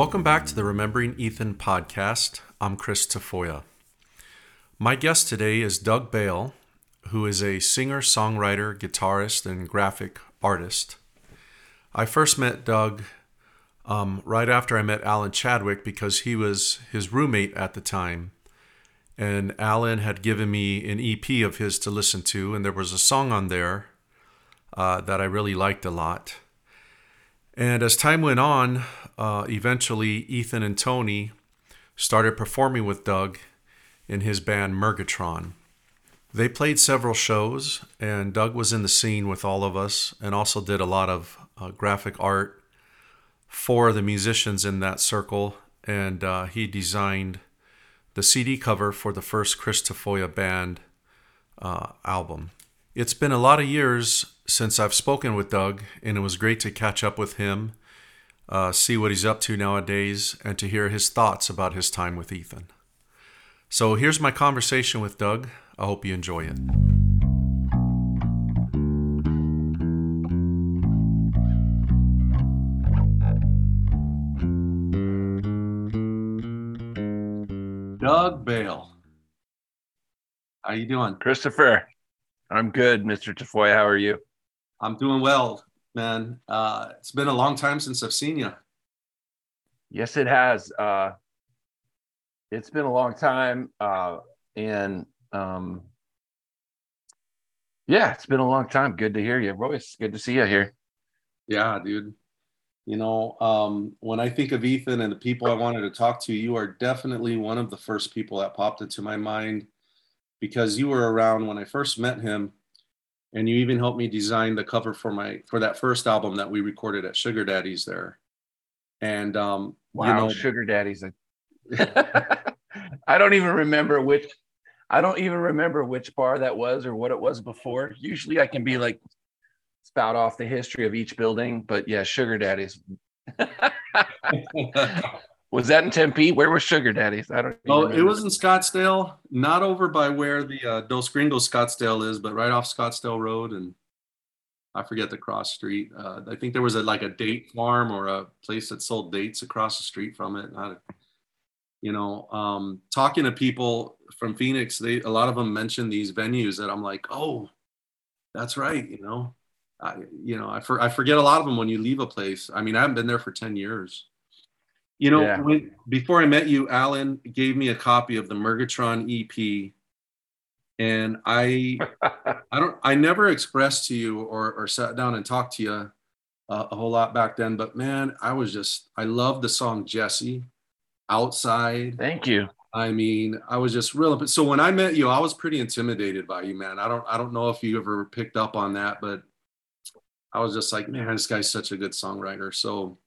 Welcome back to the Remembering Ethan podcast. I'm Chris Tafoya. My guest today is Doug Bale, who is a singer, songwriter, guitarist, and graphic artist. I first met Doug um, right after I met Alan Chadwick because he was his roommate at the time. And Alan had given me an EP of his to listen to, and there was a song on there uh, that I really liked a lot. And as time went on, uh, eventually Ethan and Tony started performing with Doug in his band Mergatron. They played several shows, and Doug was in the scene with all of us and also did a lot of uh, graphic art for the musicians in that circle. And uh, he designed the CD cover for the first Chris Tafoya band uh, album. It's been a lot of years since I've spoken with Doug, and it was great to catch up with him, uh, see what he's up to nowadays, and to hear his thoughts about his time with Ethan. So here's my conversation with Doug. I hope you enjoy it. Doug Bale. How you doing? Christopher, I'm good, Mr. Tafoya. How are you? I'm doing well, man. Uh, it's been a long time since I've seen you. Yes, it has. Uh, it's been a long time, uh, and um, yeah, it's been a long time. Good to hear you, Royce. Good to see you here. Yeah, dude. You know, um, when I think of Ethan and the people I wanted to talk to, you are definitely one of the first people that popped into my mind because you were around when I first met him and you even helped me design the cover for my for that first album that we recorded at Sugar Daddy's there. And um wow, you know Sugar Daddy's I don't even remember which I don't even remember which bar that was or what it was before. Usually I can be like spout off the history of each building, but yeah, Sugar Daddy's Was that in Tempe? Where was Sugar Daddy's? I don't. Oh, it was in Scottsdale, not over by where the uh, Dos Gringos Scottsdale is, but right off Scottsdale Road, and I forget the cross street. Uh, I think there was a like a date farm or a place that sold dates across the street from it. I, you know, um, talking to people from Phoenix, they a lot of them mentioned these venues that I'm like, oh, that's right. You know, I, you know, I, for, I forget a lot of them when you leave a place. I mean, I haven't been there for ten years you know, yeah. when, before I met you, Alan gave me a copy of the Mergatron EP, and I, I don't, I never expressed to you or or sat down and talked to you uh, a whole lot back then. But man, I was just, I love the song Jesse, Outside. Thank you. I mean, I was just real. So when I met you, I was pretty intimidated by you, man. I don't, I don't know if you ever picked up on that, but I was just like, man, this guy's such a good songwriter. So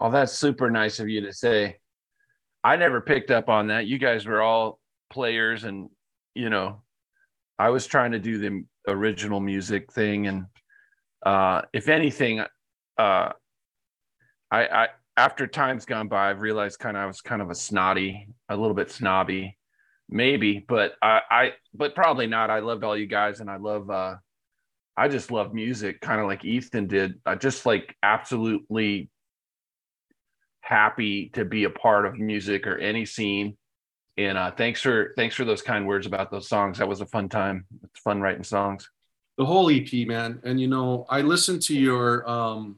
Oh, that's super nice of you to say. I never picked up on that. You guys were all players, and you know, I was trying to do the original music thing, and uh, if anything, uh, I, I after time's gone by, I've realized kind of I was kind of a snotty, a little bit snobby, maybe, but I, I, but probably not. I loved all you guys, and I love, uh, I just love music, kind of like Ethan did. I just like absolutely happy to be a part of music or any scene. And uh, thanks for thanks for those kind words about those songs. That was a fun time. It's fun writing songs. The whole EP, man. And you know, I listened to your um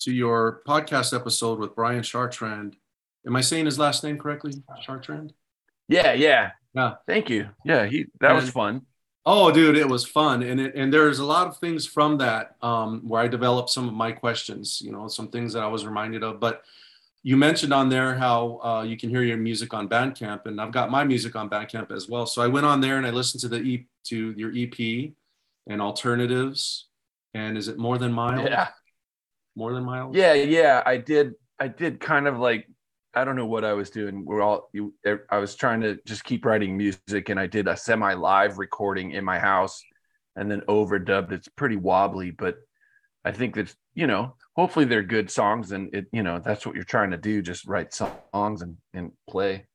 to your podcast episode with Brian Chartrand. Am I saying his last name correctly? Chartrand? Yeah, yeah. Yeah. Thank you. Yeah, he that and, was fun. Oh, dude, it was fun, and it, and there's a lot of things from that um, where I developed some of my questions. You know, some things that I was reminded of. But you mentioned on there how uh, you can hear your music on Bandcamp, and I've got my music on Bandcamp as well. So I went on there and I listened to the e- to your EP and alternatives. And is it more than miles? Yeah, more than miles. Yeah, yeah. I did. I did kind of like I don't know what I was doing. We're all you. I was trying to just keep writing music, and I did a semi-live recording in my house, and then overdubbed. It's pretty wobbly, but I think that you know, hopefully they're good songs, and it you know that's what you're trying to do. Just write songs and and play.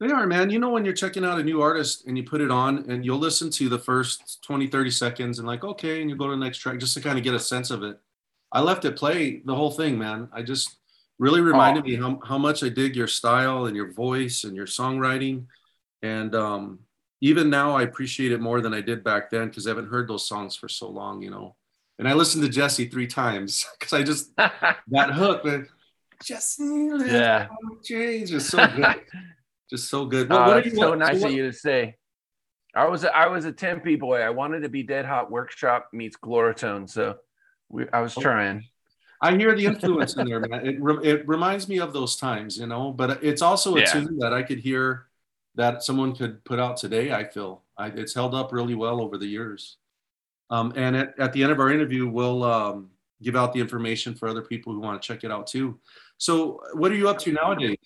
They are, man. You know, when you're checking out a new artist and you put it on and you'll listen to the first 20, 30 seconds and like, okay, and you go to the next track just to kind of get a sense of it. I left it play the whole thing, man. I just Really reminded oh. me how, how much I dig your style and your voice and your songwriting. And um, even now, I appreciate it more than I did back then because I haven't heard those songs for so long, you know. And I listened to Jesse three times because I just that hook, but Jesse, yeah, change is so good, just so good. What, uh, what you, so what, nice so of you to say. I was I was a Tempe boy. I wanted to be Dead Hot Workshop meets Gloritone, so we, I was trying. I hear the influence in there, man. It, it reminds me of those times, you know. But it's also a yeah. tune that I could hear that someone could put out today. I feel I, it's held up really well over the years. Um, and at, at the end of our interview, we'll um, give out the information for other people who want to check it out too. So, what are you up to nowadays?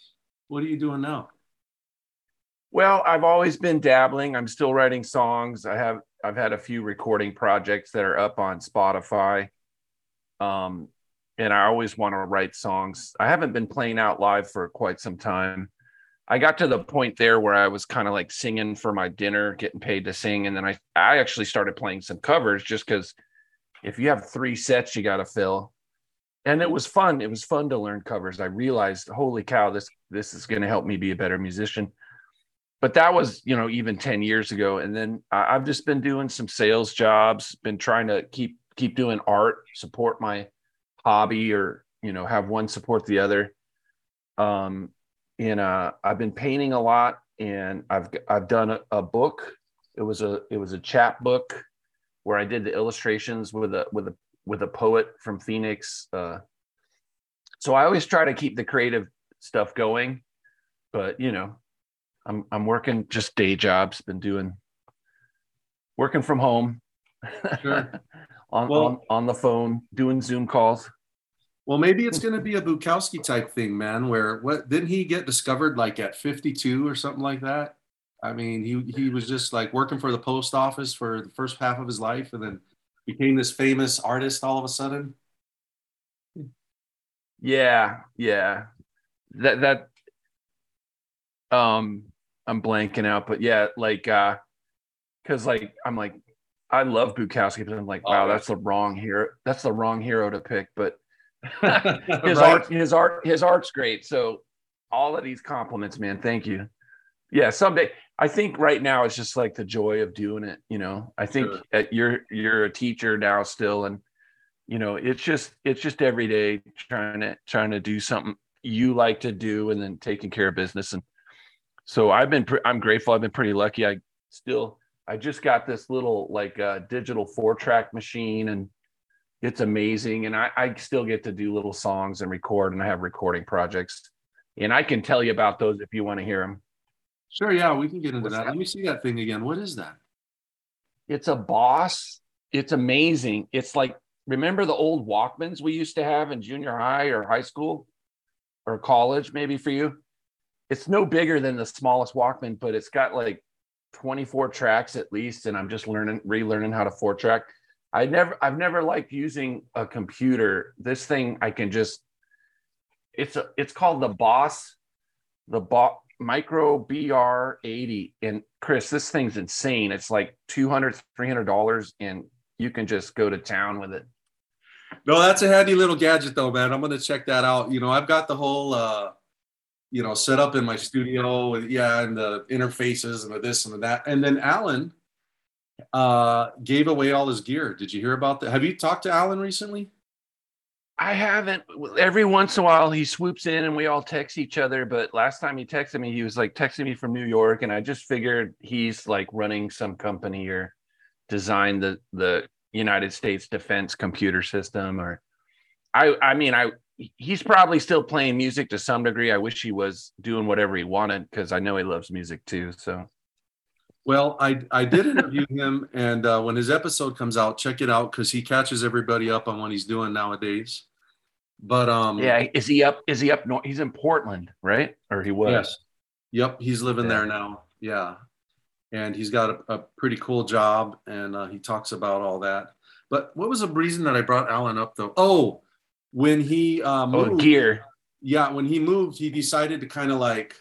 What are you doing now? Well, I've always been dabbling. I'm still writing songs. I have I've had a few recording projects that are up on Spotify. Um, and I always want to write songs. I haven't been playing out live for quite some time. I got to the point there where I was kind of like singing for my dinner, getting paid to sing, and then I I actually started playing some covers just because if you have three sets you got to fill, and it was fun. It was fun to learn covers. I realized, holy cow, this this is going to help me be a better musician. But that was you know even ten years ago, and then I've just been doing some sales jobs, been trying to keep keep doing art, support my hobby, or you know have one support the other. Um, and uh, I've been painting a lot, and I've I've done a, a, book. It was a it was a chap book where I did the illustrations with a with a with a poet from Phoenix. Uh, so I always try to keep the creative stuff going, but you know, I'm I'm working just day jobs. Been doing working from home, sure. on, well, on on the phone, doing Zoom calls. Well, maybe it's going to be a Bukowski type thing, man. Where what didn't he get discovered like at 52 or something like that? I mean, he he was just like working for the post office for the first half of his life, and then became this famous artist all of a sudden. Yeah, yeah, that that um, I'm blanking out, but yeah, like uh, because like I'm like I love Bukowski, but I'm like, wow, oh, that's the wrong hero. That's the wrong hero to pick, but his right. art, his art, his art's great. So all of these compliments, man. Thank you. Yeah, someday. I think right now it's just like the joy of doing it. You know, I think sure. you're you're a teacher now still, and you know, it's just it's just every day trying to trying to do something you like to do, and then taking care of business. And so I've been pre- I'm grateful. I've been pretty lucky. I still I just got this little like uh, digital four track machine and it's amazing. And I, I still get to do little songs and record, and I have recording projects. And I can tell you about those if you want to hear them. Sure, yeah, we can get into that. that. Let me see that thing again. What is that? It's a Boss. It's amazing. It's like remember the old Walkmans we used to have in junior high or high school or college, maybe for you. It's no bigger than the smallest Walkman, but it's got like 24 tracks at least. And I'm just learning, relearning how to four track. I never I've never liked using a computer. This thing I can just it's a, it's called the Boss, the Boss Micro BR 80. And Chris, this thing's insane. It's like 200 300 dollars and you can just go to town with it. No, that's a handy little gadget though, man. I'm gonna check that out. You know, I've got the whole uh you know set up in my studio with yeah, and the interfaces and the this and the that. And then Alan uh, gave away all his gear. Did you hear about that? Have you talked to Alan recently? I haven't. Every once in a while, he swoops in and we all text each other. But last time he texted me, he was like texting me from New York, and I just figured he's like running some company or designed the the United States Defense Computer System. Or I, I mean, I he's probably still playing music to some degree. I wish he was doing whatever he wanted because I know he loves music too. So well, I I did interview him, and uh, when his episode comes out, check it out because he catches everybody up on what he's doing nowadays. But um, yeah, is he up? Is he up north? He's in Portland, right? Or he was? Yes. Yep, he's living yeah. there now. Yeah, and he's got a, a pretty cool job, and uh, he talks about all that. But what was the reason that I brought Alan up though? Oh, when he uh, oh, moved, oh, gear. Yeah, when he moved, he decided to kind of like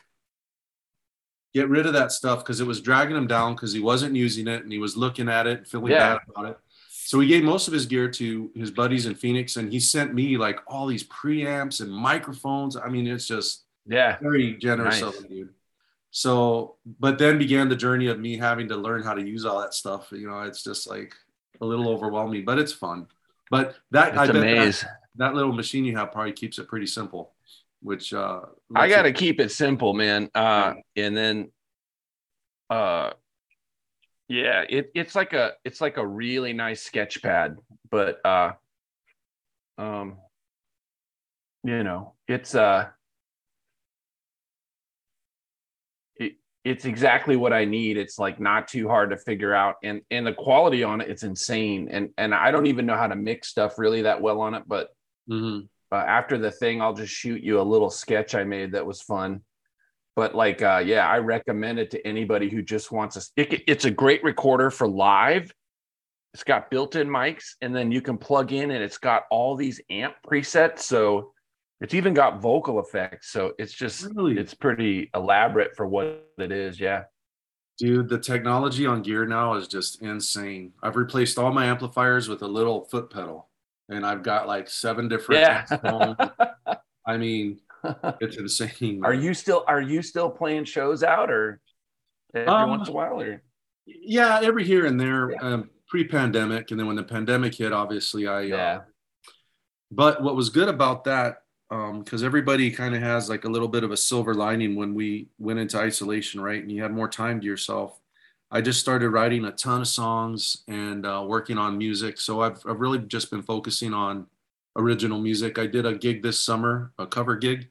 get rid of that stuff because it was dragging him down because he wasn't using it and he was looking at it and feeling yeah. bad about it. so he gave most of his gear to his buddies in Phoenix, and he sent me like all these preamps and microphones. I mean, it's just yeah, very generous nice. of him, dude. So, but then began the journey of me having to learn how to use all that stuff. You know, it's just like a little overwhelming, but it's fun. But that it's I bet that, that, little machine you have probably keeps it pretty simple. Which uh I got to keep it simple, man. Uh, and then, uh, yeah, it, it's like a it's like a really nice sketch pad, but uh, um, you know, it's uh it's exactly what I need. It's like not too hard to figure out, and and the quality on it, it's insane. And and I don't even know how to mix stuff really that well on it, but mm-hmm. Uh, after the thing, I'll just shoot you a little sketch I made that was fun. But like, uh, yeah, I recommend it to anybody who just wants a. It, it's a great recorder for live. It's got built-in mics, and then you can plug in, and it's got all these amp presets. So it's even got vocal effects, so it's just really? it's pretty elaborate for what it is. Yeah. Dude, the technology on gear now is just insane. I've replaced all my amplifiers with a little foot pedal, and I've got like seven different. Yeah. I mean, it's insane. Are you still are you still playing shows out or every um, once in a while or? Yeah, every here and there. Yeah. Um, pre-pandemic, and then when the pandemic hit, obviously I. Uh, yeah. Uh, but what was good about that because um, everybody kind of has like a little bit of a silver lining when we went into isolation, right? And you had more time to yourself. I just started writing a ton of songs and uh, working on music. So I've, I've really just been focusing on original music. I did a gig this summer, a cover gig.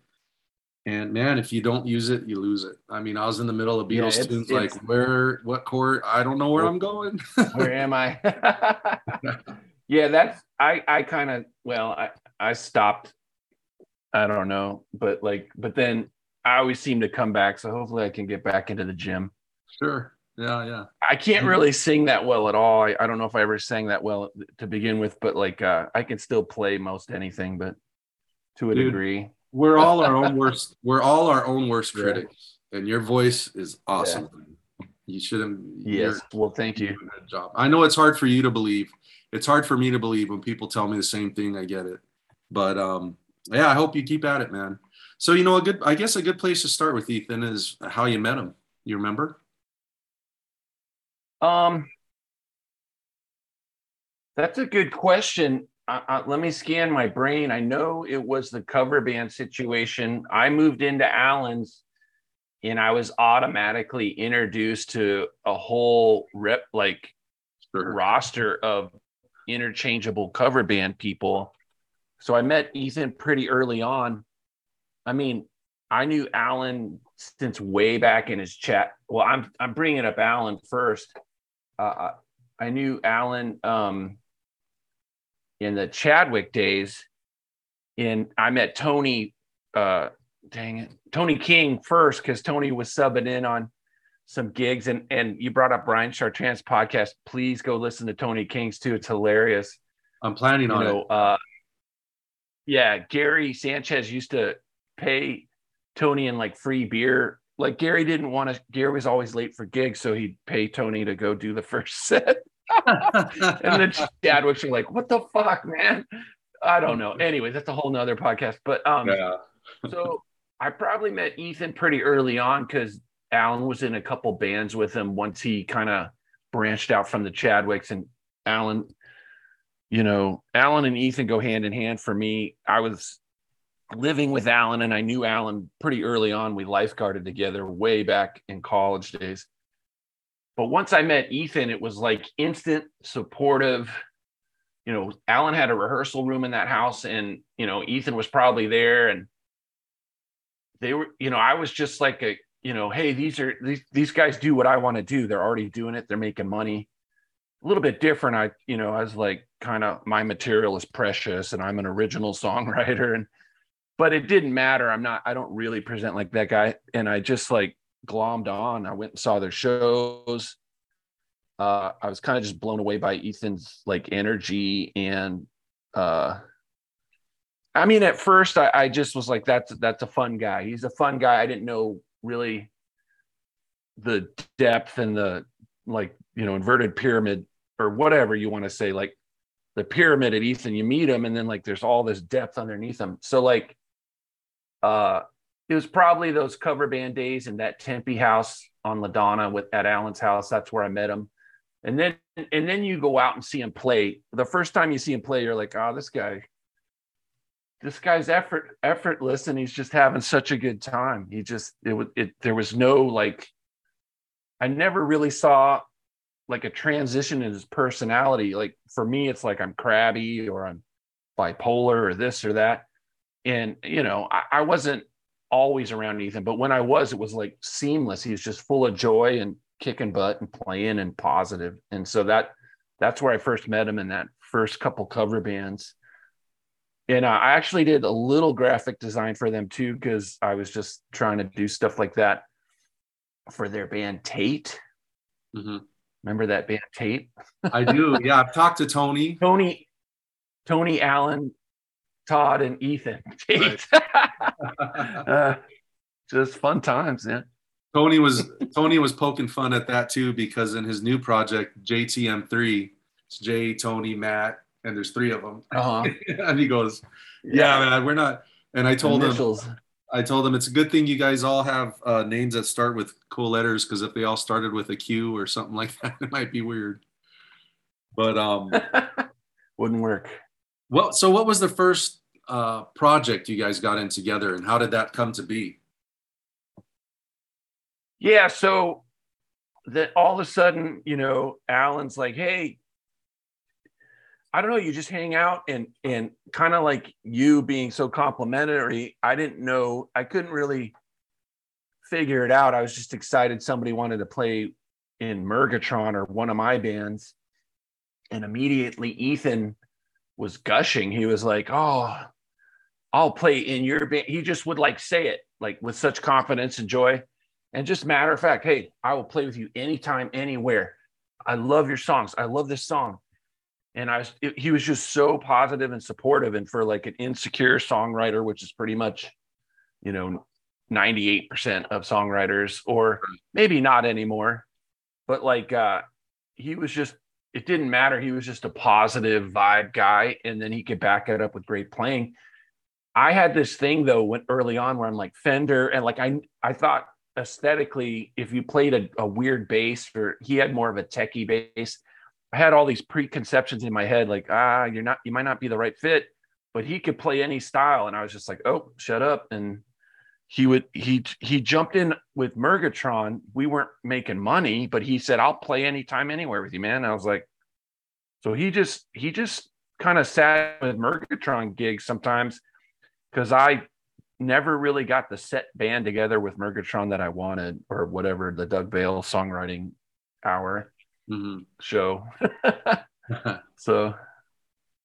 And man, if you don't use it, you lose it. I mean, I was in the middle of Beatles yeah, tunes, like where, what chord? I don't know where I'm going. where am I? yeah, that's I. I kind of well, I I stopped I don't know, but like, but then I always seem to come back. So hopefully I can get back into the gym. Sure. Yeah. Yeah. I can't really sing that well at all. I, I don't know if I ever sang that well to begin with, but like, uh, I can still play most anything, but to a Dude, degree. We're all our own worst. We're all our own worst yeah. critics, and your voice is awesome. Yeah. You shouldn't. Yes. Well, thank you. Job. I know it's hard for you to believe. It's hard for me to believe when people tell me the same thing. I get it, but um, yeah, I hope you keep at it, man. So, you know, a good, I guess a good place to start with Ethan is how you met him. You remember? Um, that's a good question. Uh, uh, let me scan my brain. I know it was the cover band situation. I moved into Alan's and I was automatically introduced to a whole rep like sure. roster of interchangeable cover band people so I met Ethan pretty early on. I mean, I knew Alan since way back in his chat. Well, I'm I'm bringing up Alan first. Uh, I knew Alan um, in the Chadwick days. and I met Tony. Uh, dang it, Tony King first because Tony was subbing in on some gigs, and and you brought up Brian Chartrand's podcast. Please go listen to Tony King's too. It's hilarious. I'm planning you on know, it. Uh, yeah, Gary Sanchez used to pay Tony in like free beer. Like Gary didn't want to. Gary was always late for gigs, so he'd pay Tony to go do the first set. and then Chadwick's like, "What the fuck, man?" I don't know. Anyway, that's a whole nother podcast. But um, yeah. so I probably met Ethan pretty early on because Alan was in a couple bands with him once he kind of branched out from the Chadwicks, and Alan you know, Alan and Ethan go hand in hand for me. I was living with Alan and I knew Alan pretty early on. We lifeguarded together way back in college days. But once I met Ethan, it was like instant supportive. You know, Alan had a rehearsal room in that house and, you know, Ethan was probably there and they were, you know, I was just like a, you know, hey, these are these these guys do what I want to do. They're already doing it. They're making money a little bit different. I, you know, I was like kind of my material is precious and I'm an original songwriter and but it didn't matter. I'm not, I don't really present like that guy. And I just like glommed on. I went and saw their shows. Uh, I was kind of just blown away by Ethan's like energy and uh I mean at first I, I just was like that's that's a fun guy. He's a fun guy. I didn't know really the depth and the like you know inverted pyramid or whatever you want to say like the pyramid at Ethan, you meet him, and then like there's all this depth underneath him. So like, uh, it was probably those cover band days in that Tempe house on Ladonna with at Alan's house. That's where I met him. And then and then you go out and see him play. The first time you see him play, you're like, oh, this guy, this guy's effort effortless, and he's just having such a good time. He just it was it there was no like I never really saw like a transition in his personality. Like for me, it's like I'm crabby or I'm bipolar or this or that. And you know, I, I wasn't always around Ethan, but when I was, it was like seamless. he was just full of joy and kicking butt and playing and positive. And so that that's where I first met him in that first couple cover bands. And I actually did a little graphic design for them too, because I was just trying to do stuff like that for their band Tate. Mm-hmm. Remember that band Tate? I do. Yeah, I've talked to Tony. Tony, Tony Allen, Todd, and Ethan Right. uh, just fun times, man. Tony was Tony was poking fun at that too because in his new project JTM3, it's Jay, Tony, Matt, and there's three of them. Uh-huh. and he goes, "Yeah, yeah, man, we're not." And I told Initials. him, I told him it's a good thing you guys all have uh, names that start with cool letters because if they all started with a Q or something like that, it might be weird. But um, wouldn't work. Well, so what was the first uh, project you guys got in together, and how did that come to be? Yeah, so that all of a sudden, you know, Alan's like, "Hey, I don't know, you just hang out and and kind of like you being so complimentary, I didn't know, I couldn't really figure it out. I was just excited somebody wanted to play in Mergatron or one of my bands. And immediately Ethan was gushing. He was like, "Oh, I'll play in your band." He just would like say it like with such confidence and joy. And just matter of fact, hey, I will play with you anytime, anywhere. I love your songs. I love this song. And I it, he was just so positive and supportive. And for like an insecure songwriter, which is pretty much, you know, 98% of songwriters, or maybe not anymore, but like, uh, he was just, it didn't matter. He was just a positive vibe guy. And then he could back it up with great playing. I had this thing though, when early on where I'm like Fender and like, I, I thought aesthetically, if you played a, a weird bass or he had more of a techie bass, I had all these preconceptions in my head, like, ah, you're not, you might not be the right fit, but he could play any style. And I was just like, oh, shut up. And he would, he, he jumped in with Mergatron. We weren't making money, but he said, I'll play anytime, anywhere with you, man. And I was like, so he just, he just kind of sat with Mergatron gigs sometimes because I never really got the set band together with Mergatron that I wanted, or whatever the Doug Bale songwriting hour mm-hmm. show. so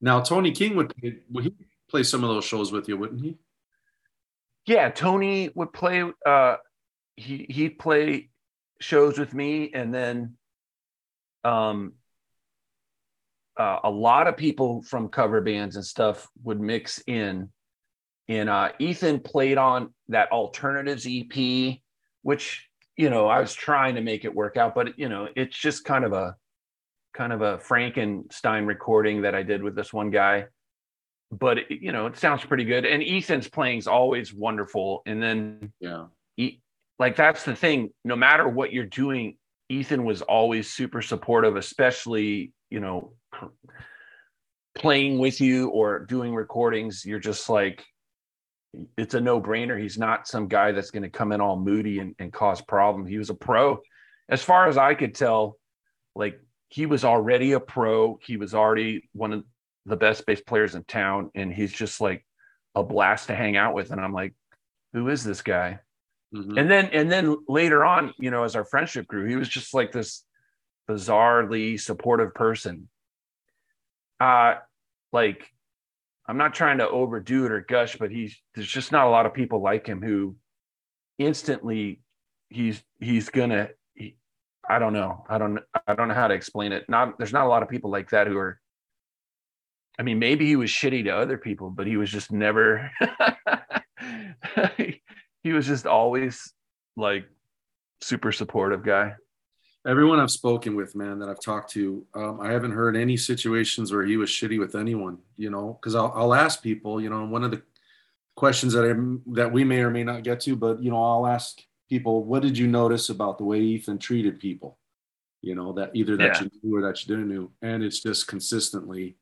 now Tony King would play, would he play some of those shows with you, wouldn't he? Yeah, Tony would play. Uh, he he'd play shows with me, and then um, uh, a lot of people from cover bands and stuff would mix in and uh, Ethan played on that alternatives EP, which you know I was trying to make it work out, but you know it's just kind of a kind of a Frankenstein recording that I did with this one guy. But it, you know it sounds pretty good, and Ethan's playing is always wonderful. And then yeah, he, like that's the thing. No matter what you're doing, Ethan was always super supportive, especially you know playing with you or doing recordings. You're just like it's a no brainer. He's not some guy that's going to come in all moody and, and cause problems. He was a pro. As far as I could tell, like he was already a pro. He was already one of the best bass players in town. And he's just like a blast to hang out with. And I'm like, who is this guy? Mm-hmm. And then, and then later on, you know, as our friendship grew, he was just like this bizarrely supportive person. Uh, like I'm not trying to overdo it or gush, but he's there's just not a lot of people like him who instantly he's he's gonna he, I don't know. I don't I don't know how to explain it. Not there's not a lot of people like that who are I mean, maybe he was shitty to other people, but he was just never he was just always like super supportive guy. everyone I've spoken with, man, that I've talked to, um, I haven't heard any situations where he was shitty with anyone. You know, because I'll, I'll ask people. You know, one of the questions that I that we may or may not get to, but you know, I'll ask people, what did you notice about the way Ethan treated people? You know, that either that yeah. you knew or that you didn't know, and it's just consistently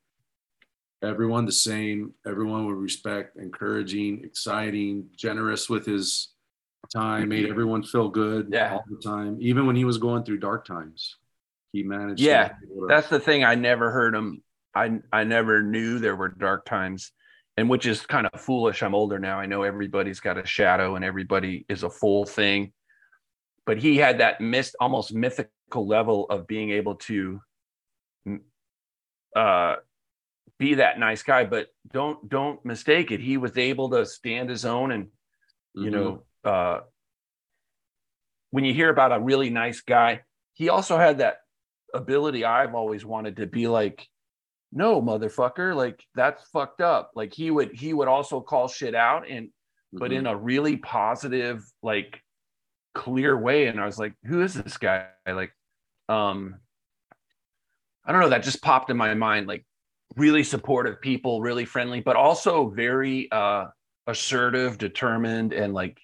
everyone the same, everyone with respect, encouraging, exciting, generous with his time, made everyone feel good yeah. all the time. Even when he was going through dark times, he managed. Yeah, to- that's the thing. I never heard him. I I never knew there were dark times, and which is kind of foolish. I'm older now. I know everybody's got a shadow, and everybody is a full thing. But he had that mist, almost mythical level of being able to uh, be that nice guy. But don't don't mistake it. He was able to stand his own, and you mm-hmm. know uh, when you hear about a really nice guy, he also had that ability I've always wanted to be like, no, motherfucker, like that's fucked up. Like he would he would also call shit out and mm-hmm. but in a really positive, like clear way. And I was like, who is this guy? Like, um, I don't know, that just popped in my mind, like really supportive people, really friendly, but also very uh assertive, determined, and like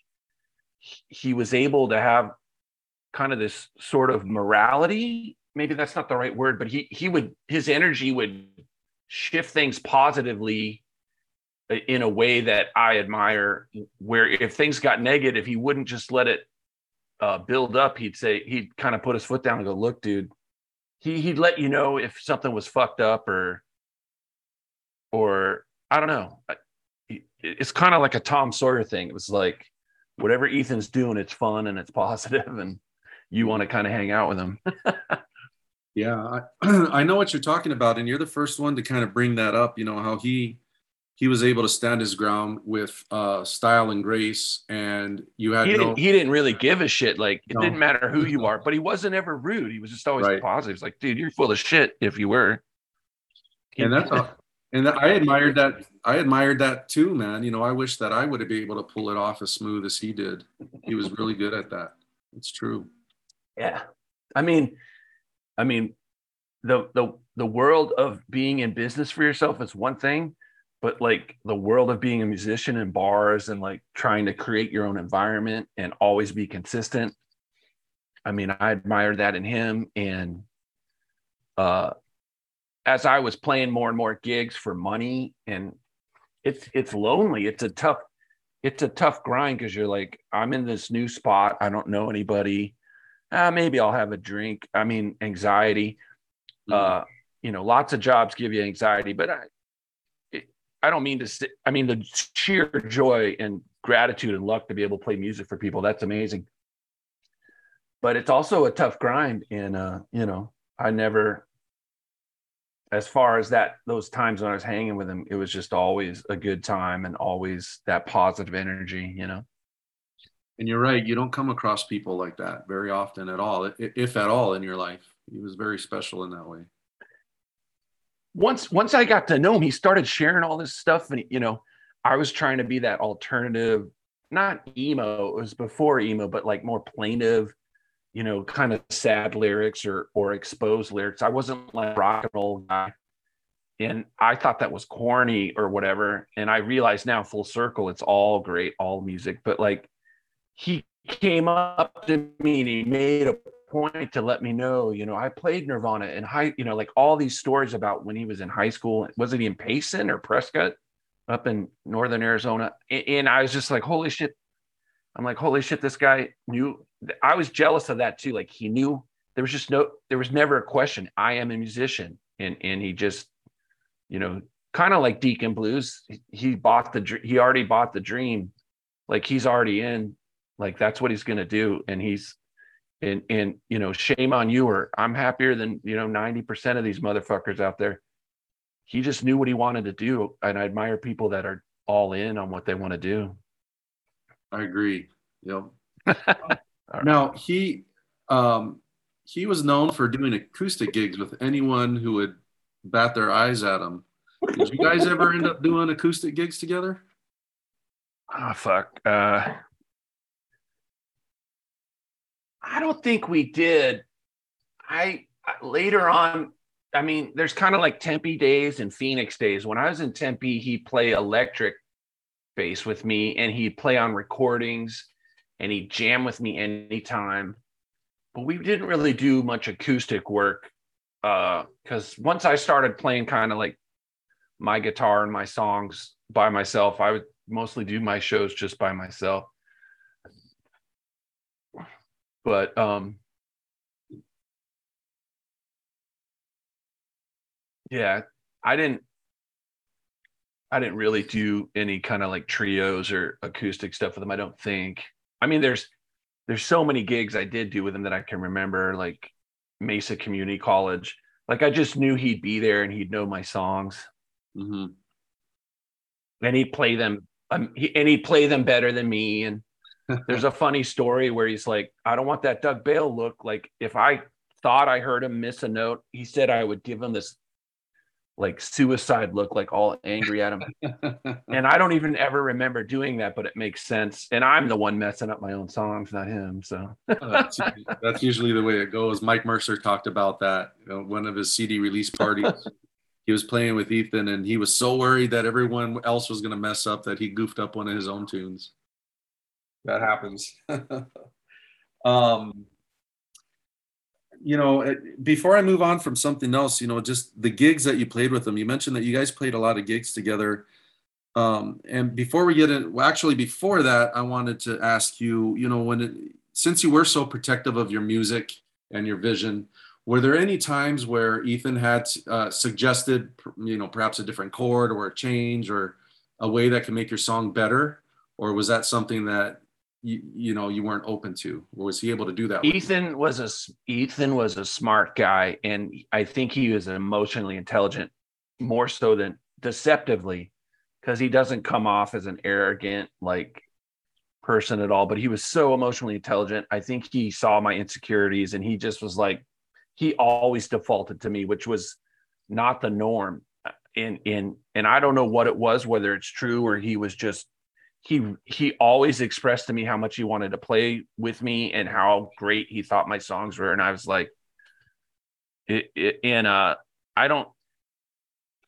he was able to have kind of this sort of morality. Maybe that's not the right word but he he would his energy would shift things positively in a way that i admire where if things got negative he wouldn't just let it uh, build up. He'd say he'd kind of put his foot down and go look dude he he'd let you know if something was fucked up or or i don't know it's kind of like a tom sawyer thing it was like whatever Ethan's doing, it's fun and it's positive, and you want to kind of hang out with him. yeah, I, I know what you're talking about, and you're the first one to kind of bring that up. You know how he he was able to stand his ground with uh, style and grace, and you had he, no- didn't, he didn't really give a shit. Like it no. didn't matter who you are, but he wasn't ever rude. He was just always right. positive. He's like, dude, you're full of shit if you were. And that's and I admired that. I admired that too, man. You know, I wish that I would have been able to pull it off as smooth as he did. He was really good at that. It's true. Yeah, I mean, I mean, the the the world of being in business for yourself is one thing, but like the world of being a musician in bars and like trying to create your own environment and always be consistent. I mean, I admire that in him and uh as I was playing more and more gigs for money and it's it's lonely. It's a tough it's a tough grind because you're like, I'm in this new spot. I don't know anybody. Uh, maybe I'll have a drink. I mean, anxiety. Mm-hmm. Uh, you know, lots of jobs give you anxiety, but I, it, I don't mean to. St- I mean the sheer joy and gratitude and luck to be able to play music for people. That's amazing. But it's also a tough grind, and uh, you know, I never as far as that those times when I was hanging with him, it was just always a good time and always that positive energy, you know. And you're right, you don't come across people like that very often at all, if at all in your life. He was very special in that way. Once once I got to know him, he started sharing all this stuff and you know, I was trying to be that alternative, not emo, it was before emo, but like more plaintive you know, kind of sad lyrics or or exposed lyrics. I wasn't like rock and roll guy. And I thought that was corny or whatever. And I realize now, full circle, it's all great, all music. But like he came up to me and he made a point to let me know, you know, I played Nirvana in high, you know, like all these stories about when he was in high school. Was it in Payson or Prescott up in northern Arizona? And I was just like, holy shit. I'm like, holy shit, this guy knew I was jealous of that too. Like he knew there was just no, there was never a question. I am a musician, and and he just, you know, kind of like Deacon Blues. He bought the, he already bought the dream. Like he's already in. Like that's what he's gonna do, and he's, and and you know, shame on you. Or I'm happier than you know ninety percent of these motherfuckers out there. He just knew what he wanted to do, and I admire people that are all in on what they want to do. I agree. Yep. Right. Now he um, he was known for doing acoustic gigs with anyone who would bat their eyes at him. Did you guys ever end up doing acoustic gigs together? Oh fuck. Uh, I don't think we did. I later on, I mean, there's kind of like Tempe days and Phoenix days. When I was in Tempe, he play electric bass with me and he'd play on recordings and he'd jam with me anytime. But we didn't really do much acoustic work Uh, because uh, once I started playing kind of like my guitar and my songs by myself, I would mostly do my shows just by myself. But um, yeah, I didn't I didn't really do any kind of like trios or acoustic stuff with them. I don't think. I mean, there's there's so many gigs I did do with him that I can remember, like Mesa Community College. Like I just knew he'd be there and he'd know my songs, mm-hmm. and he'd play them. Um, he, and he'd play them better than me. And there's a funny story where he's like, "I don't want that Doug Bale look." Like if I thought I heard him miss a note, he said I would give him this like suicide look, like all angry at him. and I don't even ever remember doing that, but it makes sense. And I'm the one messing up my own songs, not him. So that's, that's, usually the way it goes. Mike Mercer talked about that. You know, one of his CD release parties. he was playing with Ethan, and he was so worried that everyone else was going to mess up that he goofed up one of his own tunes. That happens. um, you know, before I move on from something else, you know, just the gigs that you played with them. You mentioned that you guys played a lot of gigs together. Um, and before we get in, well, actually, before that, I wanted to ask you, you know, when it, since you were so protective of your music and your vision, were there any times where Ethan had uh, suggested, you know, perhaps a different chord or a change or a way that can make your song better? Or was that something that you, you know you weren't open to. Was he able to do that? Ethan was a ethan was a smart guy and i think he was emotionally intelligent more so than deceptively because he doesn't come off as an arrogant like person at all but he was so emotionally intelligent. I think he saw my insecurities and he just was like he always defaulted to me which was not the norm uh, in in and i don't know what it was whether it's true or he was just he he always expressed to me how much he wanted to play with me and how great he thought my songs were. And i was like it, it, and uh i don't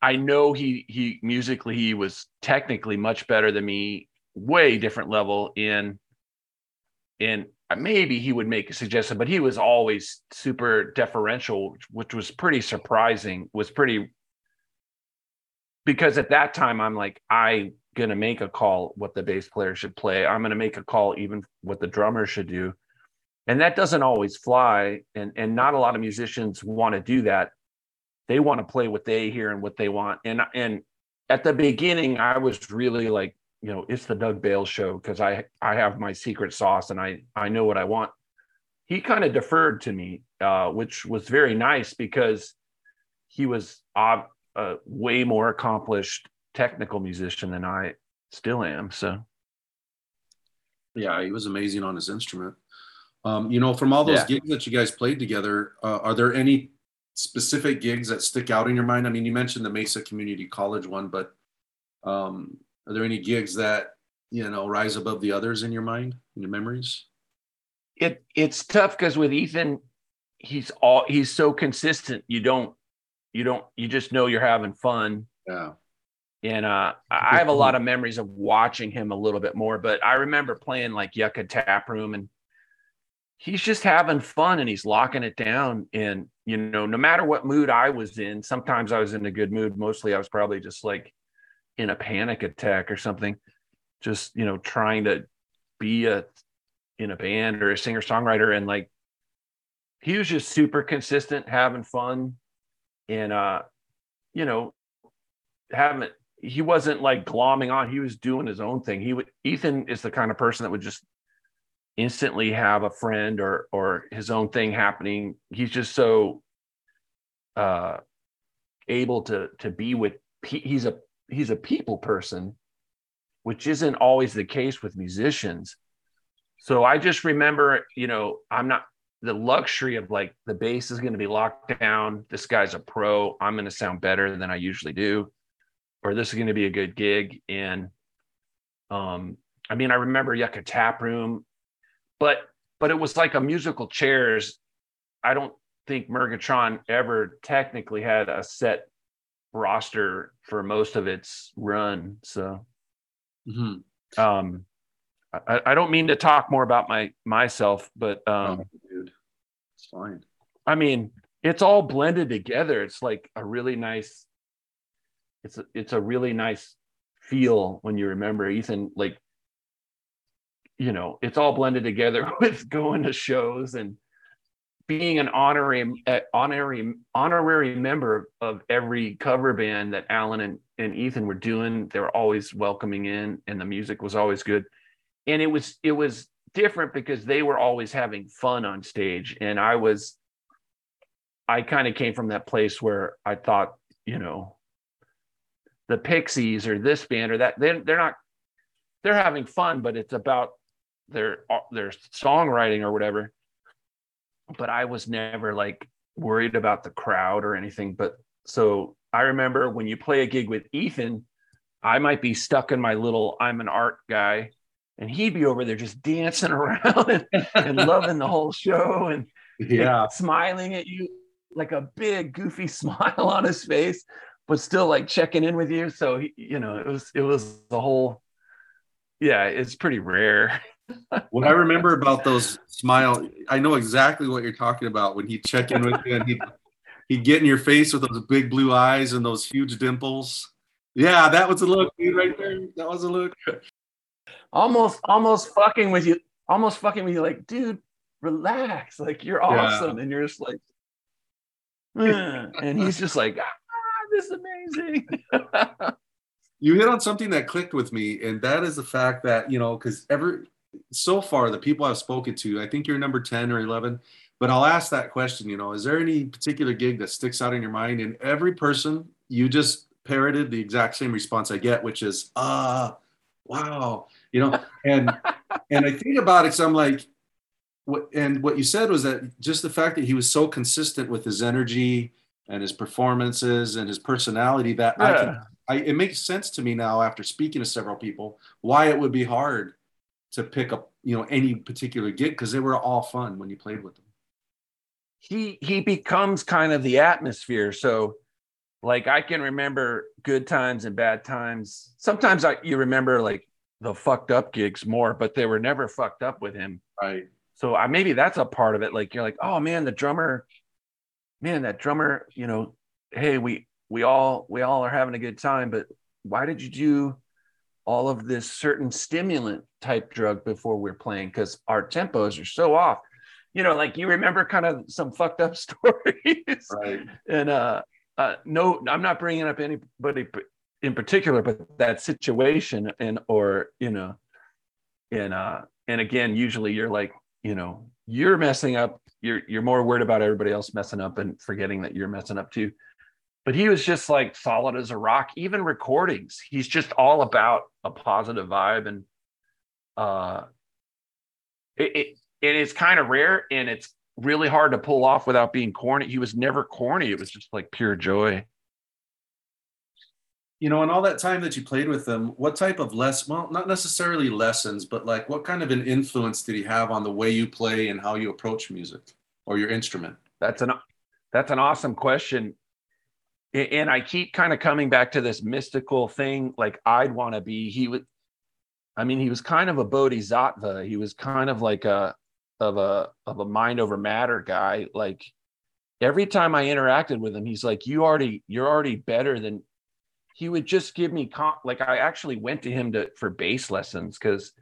i know he he musically he was technically much better than me way different level. In in maybe he would make a suggestion but he was always super deferential which was pretty surprising was pretty because at that time i'm like i going to make a call what the bass player should play. I'm going to make a call even what the drummer should do. And that doesn't always fly. And, and not a lot of musicians want to do that. They want to play what they hear and what they want. And, and at the beginning, I was really like, you know, it's the Doug Bale show because I, I have my secret sauce and I, I know what I want. He kind of deferred to me, uh, which was very nice because he was uh, uh, way more accomplished technical musician than I still am. So, yeah, he was amazing on his instrument. Um, you know, from all those yeah. gigs that you guys played together, uh, are there any specific gigs that stick out in your mind? I mean, you mentioned the Mesa Community College one, but um, are there any gigs that you know rise above the others in your mind, in your memories? It it's tough because with Ethan, he's all he's so consistent. You don't you don't you just know you're having fun. Yeah. And uh, I have a lot of memories of watching him a little bit more, but I remember playing like Yucca Tap Room and he's just having fun and he's locking it down. And, you know, no matter what mood I was in, sometimes I was in a good mood. Mostly I was probably just like in a panic attack or something, just, you know, trying to be a, in a band or a singer songwriter. And like, he was just super consistent, having fun. And, uh, you know, having he wasn't like glomming on. He was doing his own thing. He would Ethan is the kind of person that would just instantly have a friend or or his own thing happening. He's just so uh able to to be with he's a he's a people person which isn't always the case with musicians. So I just remember, you know, I'm not the luxury of like the bass is going to be locked down. This guy's a pro. I'm going to sound better than I usually do or this is going to be a good gig. And um, I mean, I remember Yucca Tap Room, but but it was like a musical chairs. I don't think Mergatron ever technically had a set roster for most of its run. So, Mm-hmm. um, I, I don't mean to talk more about my myself, but um, oh, dude, it's fine. I mean, it's all blended together. It's like a really nice. It's a, it's a really nice feel when you remember Ethan. Like, you know, it's all blended together with going to shows and being an honorary uh, honorary honorary member of every cover band that Alan and, and Ethan were doing. They were always welcoming in, and the music was always good. And it was it was different because they were always having fun on stage, and I was. I kind of came from that place where I thought, you know, the Pixies or this band or that they they're not they're having fun, but it's about their their songwriting or whatever but I was never like worried about the crowd or anything. But so I remember when you play a gig with Ethan, I might be stuck in my little I'm an art guy, and he'd be over there just dancing around and, and loving the whole show and Yeah. like, smiling at you like a big goofy smile on his face, but still like checking in with you. So you know, it was it was the whole. Yeah, it's pretty rare. What I remember about those smile, I know exactly what you're talking about when he'd check in with you and he'd, he'd get in your face with those big blue eyes and those huge dimples. Yeah, that was a look, dude, right there. That was a look. almost almost fucking with you almost fucking with you like dude relax like you're awesome and you're just like "Eh," and he's just like this is amazing You hit on something that clicked with me, and that is the fact that, you know, because ever so far, the people I've spoken to, I think you're number 10 or 11, but I'll ask that question, you know, is there any particular gig that sticks out in your mind? And every person, you just parroted the exact same response I get, which is, ah, wow, you know, and, and I think about it, so I'm like, what, and what you said was that just the fact that he was so consistent with his energy and his performances and his personality that I can, I, it makes sense to me now after speaking to several people why it would be hard to pick up, you know, any particular gig because they were all fun when you played with them. he he becomes kind of the atmosphere. So like i can remember good times and bad times. Sometimes i you remember like the fucked up gigs more but they were never fucked up with him. Right. so I, maybe that's a part of it. Like you're like oh man the drummer man that drummer you know hey we we all we all are having a good time but why did you do all of this certain stimulant type drug before we're playing? Because our tempos are so off. You know like you remember kind of some fucked up stories. Right. and uh uh no i'm not bringing up anybody in particular but that situation and or you know and uh and again usually you're like you know you're messing up you're you're more worried about everybody else messing up and forgetting that you're messing up too. But he was just like solid as a rock. Even recordings he's just all about a positive vibe and uh it, it it is kind of rare and it's really hard to pull off without being corny. He was never corny. It was just like pure joy You know, in all that time that you played with them, what type of less, well, not necessarily lessons, but like what kind of an influence did he have on the way you play and how you approach music or your instrument? That's an that's an awesome question. And I keep kind of coming back to this mystical thing like I'd want to be. He would I mean, he was kind of a bodhisattva. He was kind of like a of a of a mind over matter guy. Like every time I interacted with him, he's like, "You already you're already better than." He would just give me con- like I actually went to him to for bass lessons because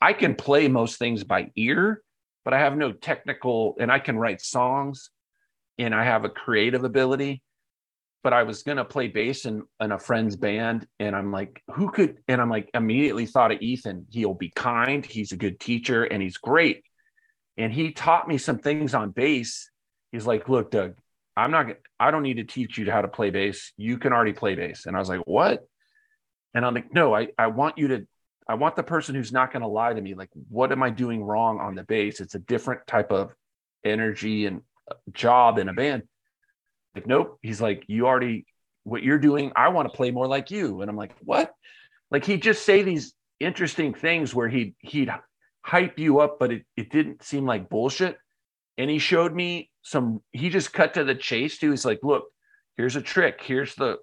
I can play most things by ear, but I have no technical and I can write songs and I have a creative ability. But I was gonna play bass in, in a friend's band, and I'm like, who could? And I'm like, immediately thought of Ethan. He'll be kind. He's a good teacher, and he's great. And he taught me some things on bass. He's like, look, Doug, I'm not. I don't need to teach you how to play bass. You can already play bass. And I was like, what? And I'm like, no, I I want you to. I want the person who's not going to lie to me. Like, what am I doing wrong on the bass? It's a different type of energy and uh, job in a band. Like, nope. He's like, you already, what you're doing, I want to play more like you. And I'm like, what? Like he'd just say these interesting things where he'd he'd hype you up, but it, it didn't seem like bullshit. And he showed me some he just cut to the chase too. He's like, look, here's a trick. Here's the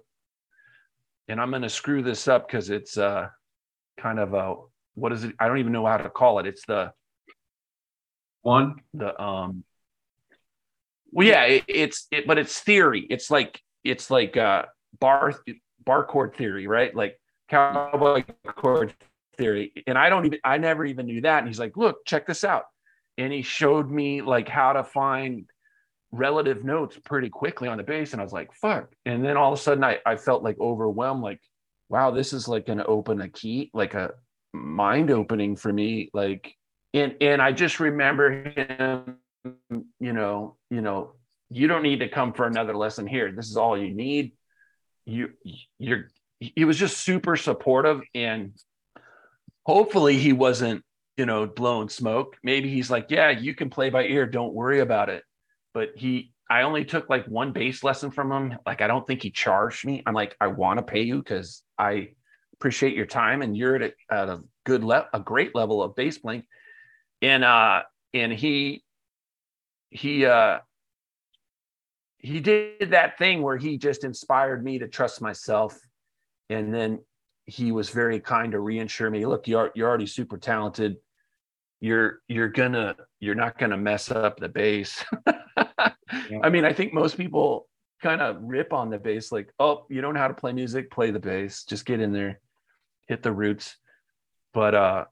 and I'm gonna screw this up because it's uh kind of a what is it? I don't even know how to call it. It's the one the um well yeah it, it's it but it's theory it's like it's like uh bar bar chord theory right like cowboy chord theory and i don't even i never even knew that and he's like look check this out and he showed me like how to find relative notes pretty quickly on the bass and i was like fuck. And then all of a sudden i, I felt like overwhelmed like wow this is like gonna open a key like a mind opening for me like and and i just remember him you know you know you don't need to come for another lesson here. This is all you need. You you're he was just super supportive and hopefully he wasn't you know blowing smoke. Maybe he's like yeah you can play by ear. Don't worry about it but he i only took like one bass lesson from him. Like i don't think he charged me. I'm like i want to pay you because i appreciate your time and you're at a, at a good level a great level of bass playing and uh and he he uh he did that thing where he just inspired me to trust myself. And then he was very kind to reassure me. Look you're you're already super talented you're you're gonna you're not gonna mess up the bass. Yeah. i mean i think most people kind of rip on the bass like oh you don't know how to play music play the bass just get in there hit the roots. But uh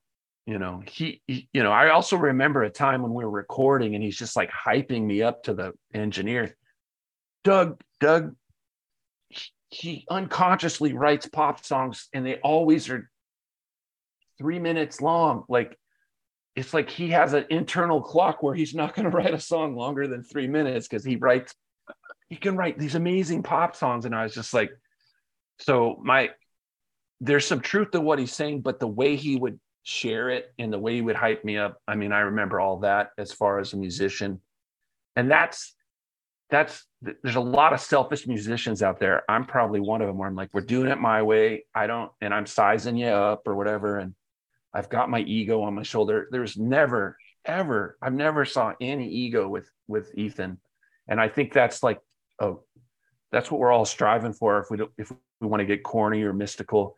you know he, he, you know i also remember a time when we were recording and he's just like hyping me up to the engineer. Doug doug he unconsciously writes pop songs and they always are three minutes long like it's like he has an internal clock where he's not going to write a song longer than three minutes because he writes he can write these amazing pop songs and i was just like so my there's some truth to what he's saying but the way he would share it and the way he would hype me up. I mean, I remember all that as far as a musician. And that's that's there's a lot of selfish musicians out there. I'm probably one of them where I'm like, we're doing it my way. I don't, and I'm sizing you up or whatever. And I've got my ego on my shoulder. There's never, ever, I've never saw any ego with with Ethan. And I think that's like, oh, that's what we're all striving for. If we don't, if we want to get corny or mystical,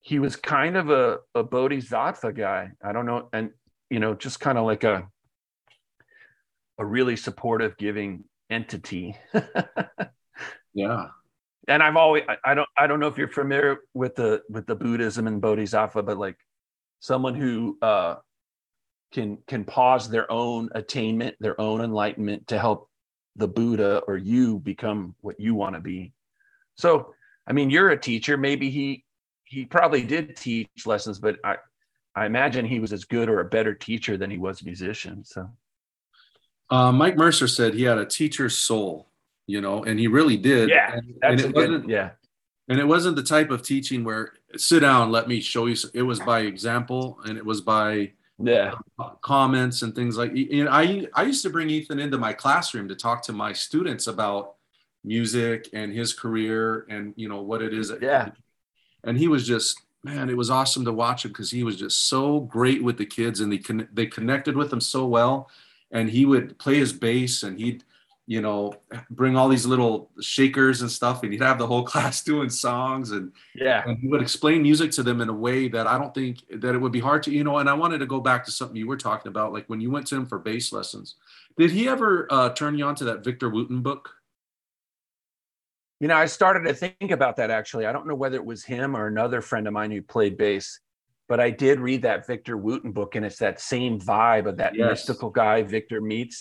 he was kind of a, a bodhisattva guy. I don't know. And, you know, just kind of like a, a really supportive, giving entity. yeah. And I've always, I, I don't, I don't know if you're familiar with the, with the Buddhism and bodhisattva, but like someone who, uh, can, can pause their own attainment, their own enlightenment to help the Buddha or you become what you want to be. So, I mean, you're a teacher. Maybe he he probably did teach lessons, but I, I imagine he was as good or a better teacher than he was a musician. So, uh, Mike Mercer said he had a teacher's soul, you know, and he really did. Yeah, and, and it good, wasn't. Yeah, and it wasn't the type of teaching where sit down, let me show you. It was by example, and it was by yeah uh, comments and things like. You know, I I used to bring Ethan into my classroom to talk to my students about music and his career and you know what it is yeah and he was just man, it was awesome to watch him because he was just so great with the kids and they con- they connected with him so well. And he would play his bass and he'd, you know, bring all these little shakers and stuff, and he'd have the whole class doing songs and yeah, and he would explain music to them in a way that I don't think that it would be hard to, you know. And I wanted to go back to something you were talking about, like when you went to him for bass lessons. Did he ever uh, turn you on to that Victor Wooten book? You know, I started to think about that actually. I don't know whether it was him or another friend of mine who played bass, but I did read that Victor Wooten book, and it's that same vibe of that yes. mystical guy Victor meets,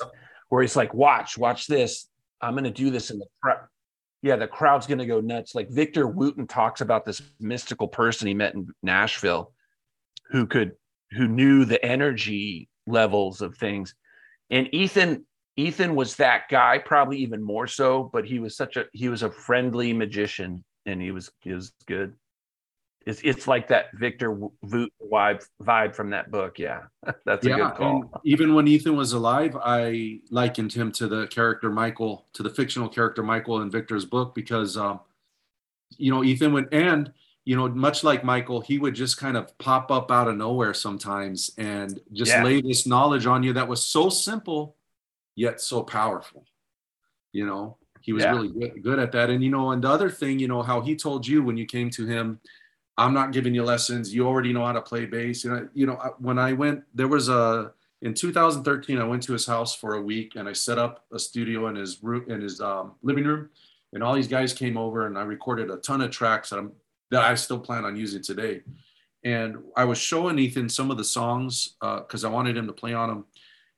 where he's like, "Watch, watch this. I'm going to do this in the crowd." Yeah, the crowd's going to go nuts. Like Victor Wooten talks about this mystical person he met in Nashville, who could, who knew the energy levels of things, and Ethan Ethan was that guy, probably even more so, but he was such a he was a friendly magician and he was he was good. It's it's like that Victor Voot vibe vibe from that book. Yeah, that's a yeah, good call. even when Ethan was alive, I likened him to the character Michael, to the fictional character Michael in Victor's book, because um, you know Ethan would and you know much like Michael, he would just kind of pop up out of nowhere sometimes and just yeah. lay this knowledge on you that was so simple yet so powerful. You know, he was Yeah. really good, good at that. And you know, and the other thing, you know, how he told you when you came to him, I'm not giving you lessons. You already know how to play bass. You know, you know, when I went, there was a in 2013, I went to his house for a week and I set up a studio in his room in his um, living room, and all these guys came over and I recorded a ton of tracks that I'm that I still plan on using today. And I was showing Ethan some of the songs because I wanted him to play on them,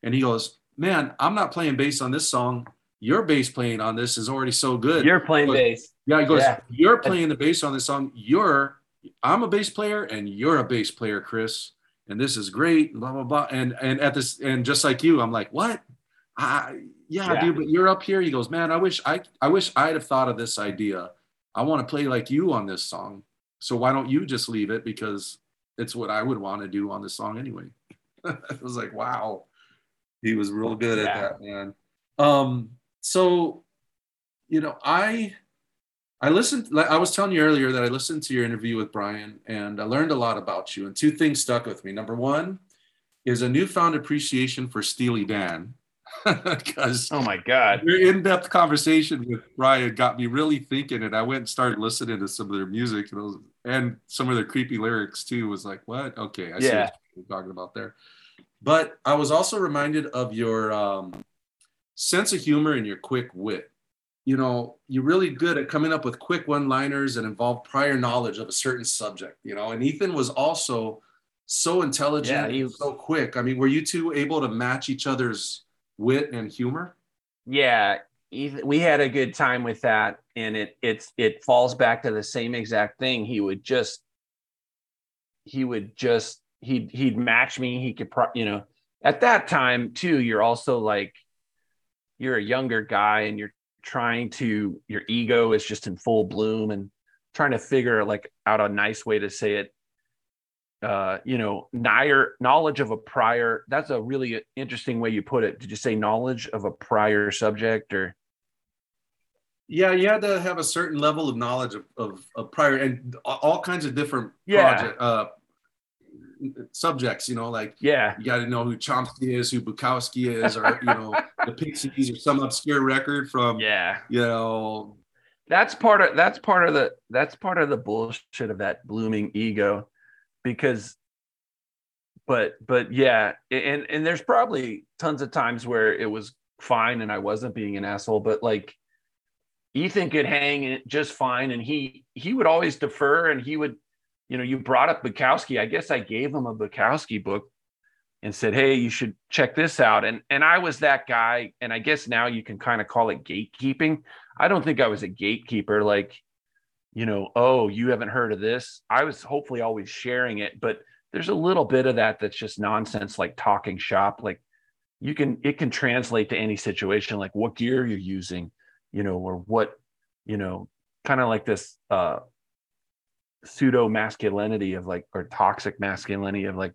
and he goes, "Man, I'm not playing bass on this song. Your bass playing on this is already so good." You're playing But- bass. Yeah, he goes, Yeah. You're playing the bass on this song. You're, I'm a bass player and you're a bass player, Chris. And this is great, blah, blah, blah. And, and at this, and just like you, I'm like, what? I, yeah, Yeah. dude, but you're up here. He goes, man, I wish I, I wish I'd have thought of this idea. I want to play like you on this song. So why don't you just leave it? Because it's what I would want to do on this song anyway. I was like, wow. He was real good at that, man. Um, so, you know, I, I listened, like I was telling you earlier that I listened to your interview with Brian and I learned a lot about you. And two things stuck with me. Number one is a newfound appreciation for Steely Dan. Because Oh my God. your in-depth conversation with Brian got me really thinking, and I went and started listening to some of their music and, was, and some of their creepy lyrics too. Was like, what? Okay, I see Yeah. what you're talking about there. But I was also reminded of your um, sense of humor and your quick wit. You know, you're really good at coming up with quick one-liners and involve prior knowledge of a certain subject. You know, and Ethan was also so intelligent Yeah, he- so quick. I mean, were you two able to match each other's wit and humor? Yeah, Ethan- we had a good time with that, and it it's it falls back to the same exact thing. He would just he would just he'd he'd match me. He could, pro, you know, at that time too. You're also like you're a younger guy, and you're trying to your ego is just in full bloom, and trying to figure like out a nice way to say it. Uh, you know, nigher knowledge of a prior. That's a really interesting way you put it. Did you say knowledge of a prior subject or? Yeah, you had to have a certain level of knowledge of, of, of prior and all kinds of different Yeah. project, uh, subjects. You know, like Yeah, you got to know who Chomsky is, who Bukowski is, or you know, the Pixies, or some obscure record from yeah. you know. That's part of that's part of the that's part of the bullshit of that blooming ego, because. But but yeah, and and there's probably tons of times where it was fine and I wasn't being an asshole, but like Ethan could hang it just fine, and he he would always defer, and he would, you know, you brought up Bukowski. I guess I gave him a Bukowski book and said, "Hey, you should check this out." And and I was that guy, and I guess now you can kind of call it gatekeeping. I don't think I was a gatekeeper, like, you know, oh, you haven't heard of this. I was hopefully always sharing it, but there's a little bit of that that's just nonsense, like talking shop. Like you can it can translate to any situation, like what gear you're using, you know, or what, you know, kind of like this uh pseudo masculinity of like or toxic masculinity of like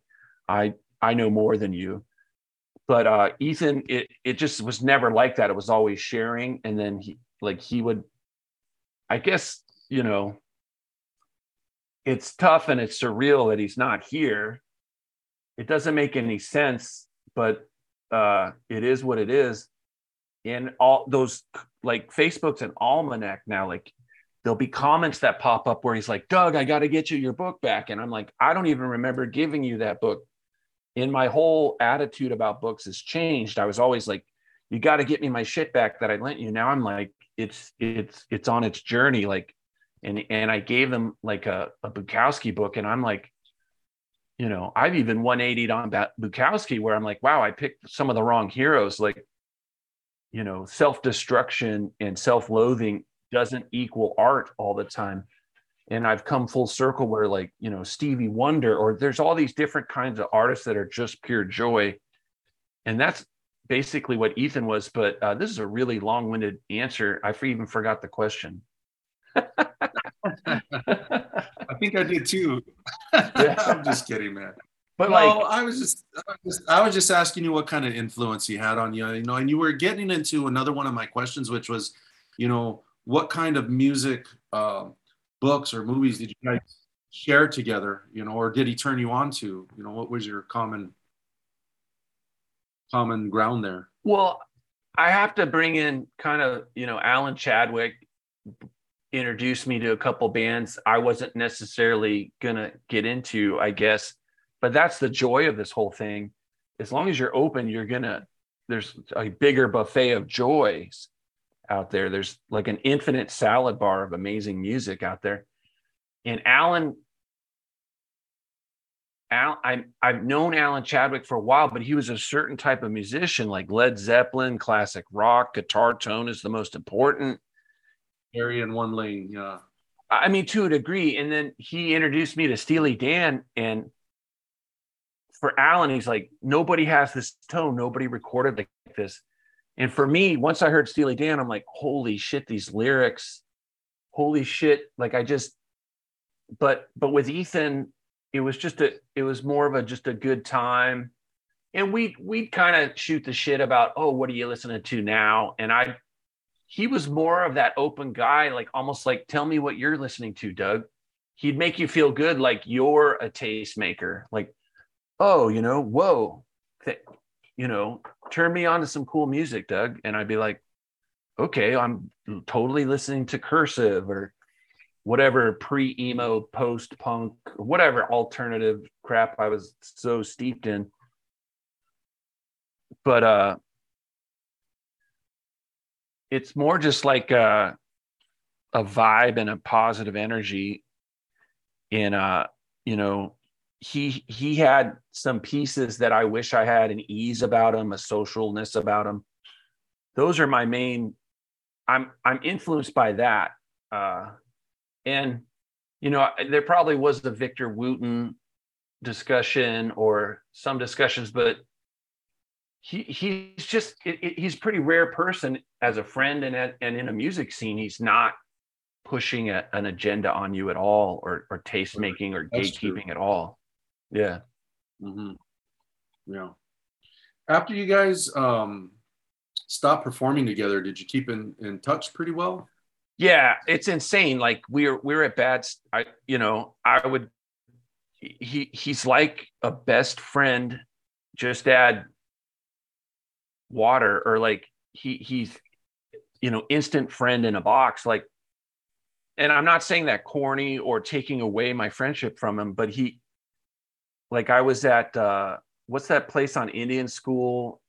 I I know more than you. But uh Ethan, it it just was never like that. It was always sharing, and then he like he would, I guess you know, it's tough and it's surreal that he's not here. It doesn't make any sense, but uh it is what it is. And all those like Facebook's an almanac now, like there'll be comments that pop up where he's like, Doug, I got to get you your book back. And I'm like, I don't even remember giving you that book. And my whole attitude about books has changed. I was always like, you got to get me my shit back that I lent you. Now I'm like, it's it's it's on its journey. Like, and and I gave them like a, a Bukowski book, and I'm like, you know, I've even 180'd on Bukowski where I'm like, wow, I picked some of the wrong heroes. Like, you know, self-destruction and self-loathing doesn't equal art all the time. And I've come full circle where like, you know, Stevie Wonder, or there's all these different kinds of artists that are just pure joy. And that's basically what Ethan was. But uh, this is a really long-winded answer. I even forgot the question. I think I did too. Yeah. I'm just kidding, man. But no, like, I was just, I was just, I was just asking you what kind of influence he had on you, you know, and you were getting into another one of my questions, which was, you know, what kind of music, uh, books or movies did you guys share together, you know, or did he turn you on to, you know, what was your common, common ground there? Well, I have to bring in kind of, you know, Alan Chadwick introduced me to a couple bands I wasn't necessarily to get into, I guess. But that's the joy of this whole thing. As long as you're open, you're to, there's a bigger buffet of joys out there. There's like an infinite salad bar of amazing music out there. And Alan Al, I, I've known Alan Chadwick for a while, but he was a certain type of musician, like Led Zeppelin, classic rock, guitar tone is the most important. Area in one lane, yeah. I mean, to a degree. And then he introduced me to Steely Dan. And for Alan, he's like, nobody has this tone. Nobody recorded like this. And for me, once I heard Steely Dan, I'm like, holy shit, these lyrics, holy shit. Like I just, but, but with Ethan, it was just a it was more of a just a good time and we we'd kind of shoot the shit about oh what are you listening to now and i he was more of that open guy like almost like tell me what you're listening to doug he'd make you feel good like you're a tastemaker like oh you know whoa you know turn me on to some cool music doug and i'd be like okay i'm totally listening to cursive or whatever pre emo, post punk, whatever alternative crap I was so steeped in. But uh, it's more just like a, a vibe and a positive energy. In uh, you know, he he had some pieces that I wish I had an ease about him, a socialness about him. Those are my main. I'm I'm influenced by that. Uh, and, you know, there probably was the Victor Wooten discussion or some discussions, but he he's just it, it, he's a pretty rare person as a friend and at, and in a music scene. He's not pushing a, an agenda on you at all or or taste making or That's gatekeeping true. at all. Yeah. Mm-hmm. Yeah. After you guys um stopped performing together, did you keep in in touch pretty well? yeah it's insane like we're we're at bad i you know i would he he's like a best friend just add water or like he he's you know instant friend in a box like and i'm not saying that corny or taking away my friendship from him but he like i was at uh what's that place on indian school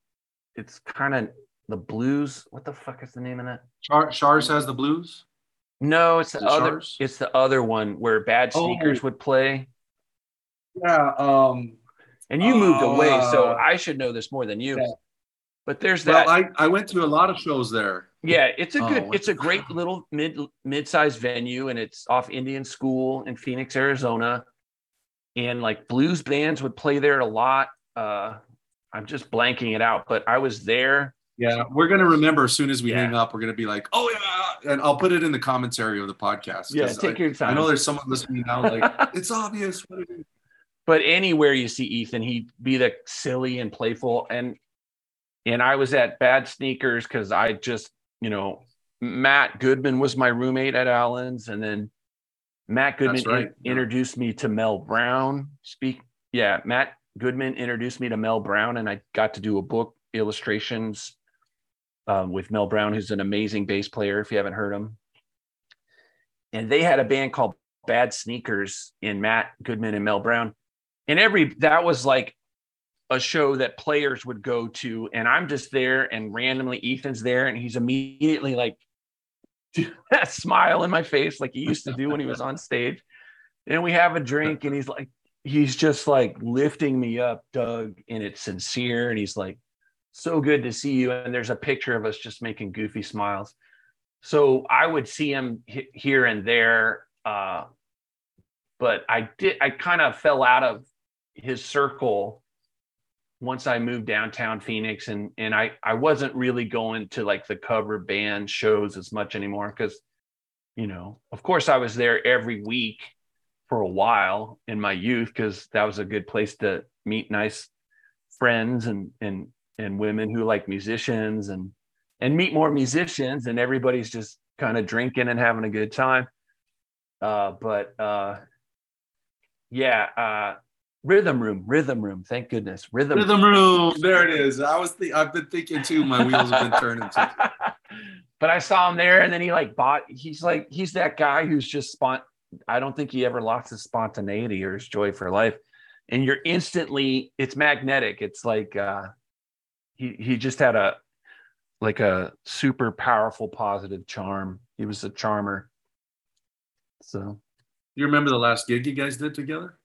it's kind of the blues. What the fuck is the name of that? Char- Char's has the blues. No, it's the other. Char's? It's the other one where Bad Sneakers oh. would play. Yeah. Um. And you moved uh, away, so uh, I should know this more than you. Yeah. But there's that. Well, I, I went to a lot of shows there. Yeah, it's a good, oh, it's a great little mid mid-sized venue, and it's off Indian School in Phoenix, Arizona. And like blues bands would play there a lot. Uh, I'm just blanking it out, but I was there yeah, we're gonna remember as soon as we yeah. hang up. We're gonna be like, "Oh yeah," and I'll put it in the commentary of the podcast. Yeah, take I, your time. I know there's someone listening now, like it's obvious. But anywhere you see Ethan, he'd be the silly and playful, and and I was at Bad Sneakers because I just, you know, Matt Goodman was my roommate at Alan's, and then Matt Goodman right. in, introduced me to Mel Brown. Speak, yeah, Matt Goodman introduced me to Mel Brown, and I got to do a book illustrations um, with Mel Brown, who's an amazing bass player. If you haven't heard him, and they had a band called Bad Sneakers in Matt Goodman and Mel Brown, and every that was like a show that players would go to, and I'm just there, and randomly Ethan's there, and he's immediately like that smile in my face like he used to do when he was on stage. And we have a drink, and he's like, he's just like lifting me up, Doug, and it's sincere, and he's like, so good to see you. And there's a picture of us just making goofy smiles. So I would see him here and there. Uh, but I did, I kind of fell out of his circle once I moved downtown Phoenix and and I I wasn't really going to like the cover band shows as much anymore because you know of course I was there every week for a while in my youth because that was a good place to meet nice friends and and and women who like musicians and and meet more musicians and everybody's just kind of drinking and having a good time. Uh, but uh, yeah uh, Rhythm Room, Rhythm Room. Thank goodness, Rhythm. Rhythm Room. There it is. I was. Th- I've been thinking too. My wheels have been turning. Too. but I saw him there, and then he like bought. He's like he's that guy who's just spont. I don't think he ever lost his spontaneity or his joy for life. And you're instantly. It's magnetic. It's like uh, he he just had a like a super powerful positive charm. He was a charmer. So you remember the last gig you guys did together?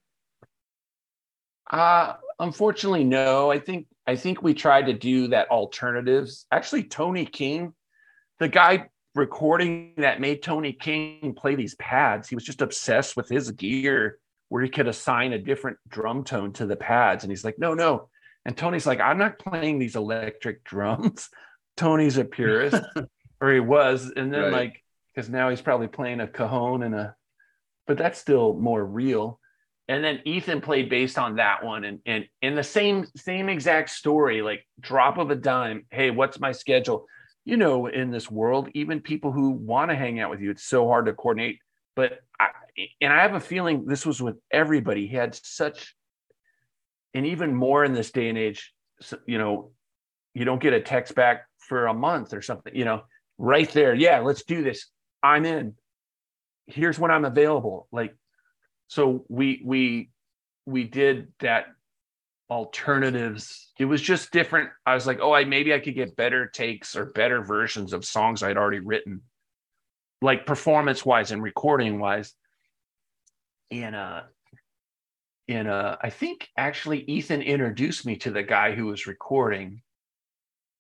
Uh unfortunately, no. I think I think we tried to do that alternatives. Actually, Tony King, the guy recording that made Tony King play these pads, he was just obsessed with his gear where he could assign a different drum tone to the pads. And he's like, no, no. And Tony's like, I'm not playing these electric drums. Tony's a purist, or he was. And then, right. like, because now he's probably playing a cajon and a, but that's still more real and then Ethan played based on that one. And and in the same same exact story like drop of a dime hey what's my schedule? You know in this world even people who want to hang out with you it's so hard to coordinate. But I, and I have a feeling this was with everybody. He had such and even more in this day and age you know you don't get a text back for a month or something you know right there yeah let's do this. I'm in. Here's when I'm available. Like so we we we did that alternatives. It was just different. I was like oh i maybe i could get better takes or better versions of songs i'd already written like performance wise and recording wise and uh and uh i think actually ethan introduced me to the guy who was recording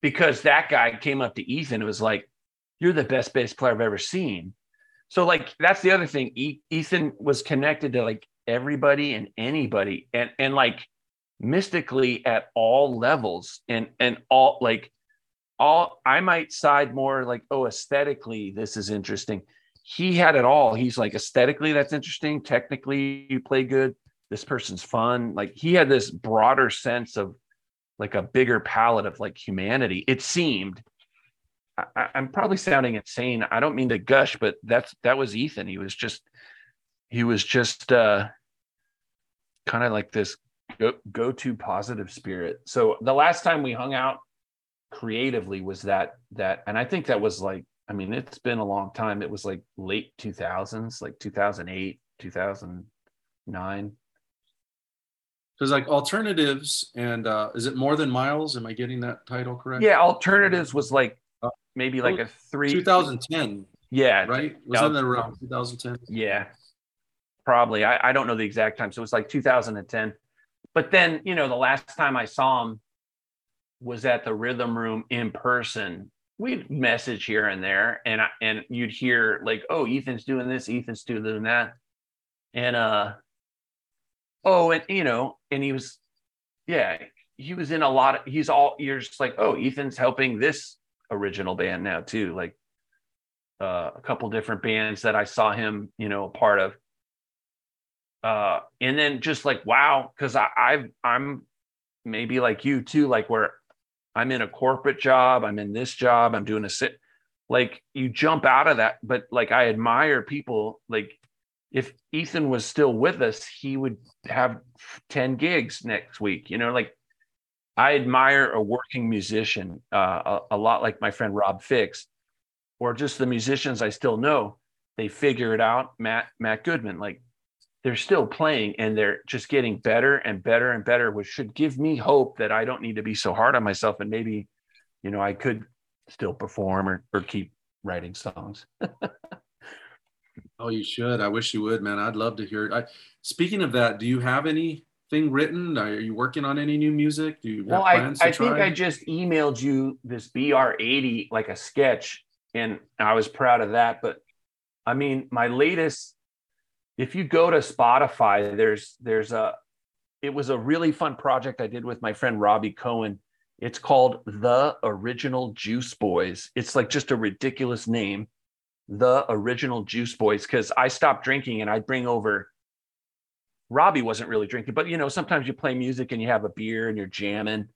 because that guy came up to ethan and was like you're the best bass player i've ever seen so like that's the other thing. Ethan was connected to like everybody and anybody, and and like mystically at all levels, and and all like all. I might side more like oh aesthetically this is interesting. He had it all. He's like aesthetically that's interesting. Technically you play good. This person's fun. Like he had this broader sense of like a bigger palette of like humanity. It seemed I, am probably sounding insane. I don't mean to gush, but that's that was Ethan. He was just he was just uh kind of like this go go to positive spirit. So the last time we hung out creatively was that that and I think that was like I mean it's been a long time. It was like late 2000s, like 2008, 2009. There's like alternatives and uh is it more than miles? Am I getting that title correct? Yeah, alternatives was like maybe like a three 2010 yeah right? was that around 2010 yeah probably. I, I don't know the exact time so it was like 2010 but then you know the last time i saw him was at the rhythm room in person. We'd message here and there and I, and you'd hear like oh ethan's doing this ethan's doing that and uh oh and you know and he was yeah he was in a lot of he's all you're just like oh ethan's helping this original band now too like uh, a couple different bands that i saw him you know a part of. Uh, and then just like wow because i I've, i'm maybe like you too like where i'm in a corporate job i'm in this job i'm doing a sit like you jump out of that but like i admire people like if ethan was still with us he would have 10 gigs next week you know like I admire a working musician uh, a, a, lot like my friend Rob Fix, or just the musicians I still know. They figure it out. Matt Matt Goodman, like they're still playing and they're just getting better and better and better, which should give me hope that I don't need to be so hard on myself and maybe, you know, I could still perform or, or keep writing songs. oh, you should. I wish you would, man. I'd love to hear it. I, speaking of that, do you have any thing written? Are you working on any new music? Do you well, I, I think I just emailed you this BR80 like a sketch, and I was proud of that. But I mean, my latest, if you go to Spotify, there's there's a it was a really fun project I did with my friend Robbie Cohen. It's called The Original Juice Boys. It's like just a ridiculous name, The Original Juice Boys, because I stopped drinking and I'd bring over Robbie wasn't really drinking, but you know, sometimes you play music and you have a beer and you're jamming.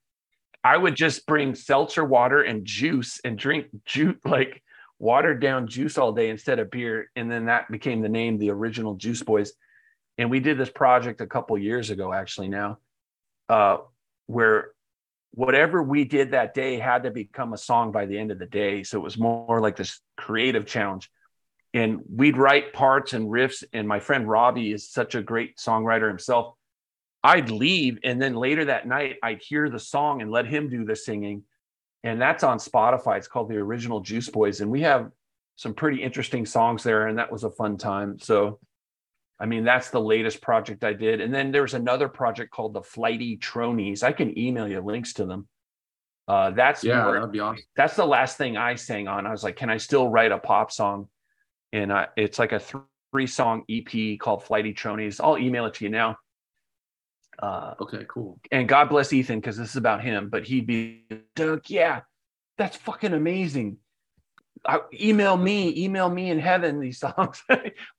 I would just bring seltzer water and juice and drink juice like watered down juice all day instead of beer. And then that became the name, the original Juice Boys. and we did this project a couple years ago actually now uh, where whatever we did that day had to become a song by the end of the day so it was more like this creative challenge and we'd write parts and riffs and my friend robbie is such a great songwriter himself i'd leave and then later that night i'd hear the song and let him do the singing and that's on spotify it's called the original juice boys and we have some pretty interesting songs there and that was a fun time so I mean, that's the latest project I did. And then there's another project called the Flighty Tronies. I can email you links to them. Uh, that's yeah, more, that'd be awesome. That's the last thing I sang on. I was like, can I still write a pop song? And I, it's like a three song EP called Flighty Tronies. I'll email it to you now. Uh, okay, cool. And God bless Ethan because this is about him. But he'd be, Doug, yeah, that's fucking amazing. I, email me, email me in heaven these songs.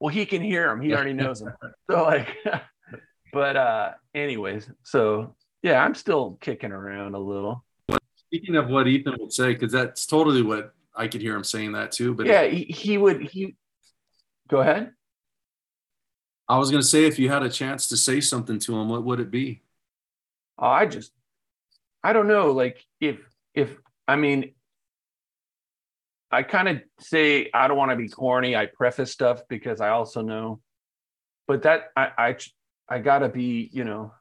well, he can hear them. He already knows them. So like, but uh, anyways, so yeah, I'm still kicking around a little. Speaking of what Ethan would say, because that's totally what I could hear him saying that too. But yeah, he, he would. He go ahead. I was gonna say, if you had a chance to say something to him, what would it be? Oh, I just, I don't know. Like if if I mean, I kind of say I don't want to be corny. I preface stuff because I also know, but that I I, I gotta be you know,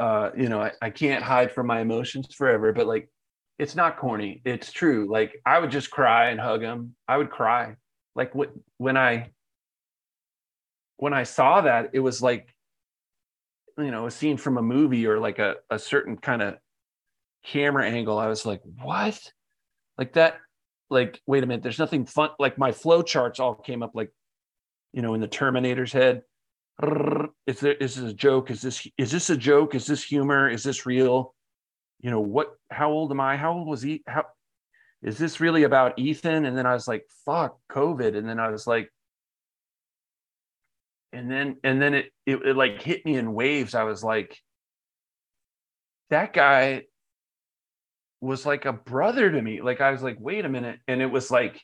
uh, you know I, I can't hide from my emotions forever. But like, it's not corny. It's true. Like I would just cry and hug him. I would cry. Like when I when I saw that, it was like you know a scene from a movie or like a a certain kind of camera angle. I was like, what? like that like wait a minute there's nothing fun like my flow charts all came up like you know in the terminator's head is there is this a joke is this is this a joke is this humor is this real you know what how old am i how old was he how is this really about ethan and then i was like fuck covid and then i was like and then and then it, it, it like hit me in waves i was like that guy was like a brother to me. Like I was like, wait a minute. And it was like,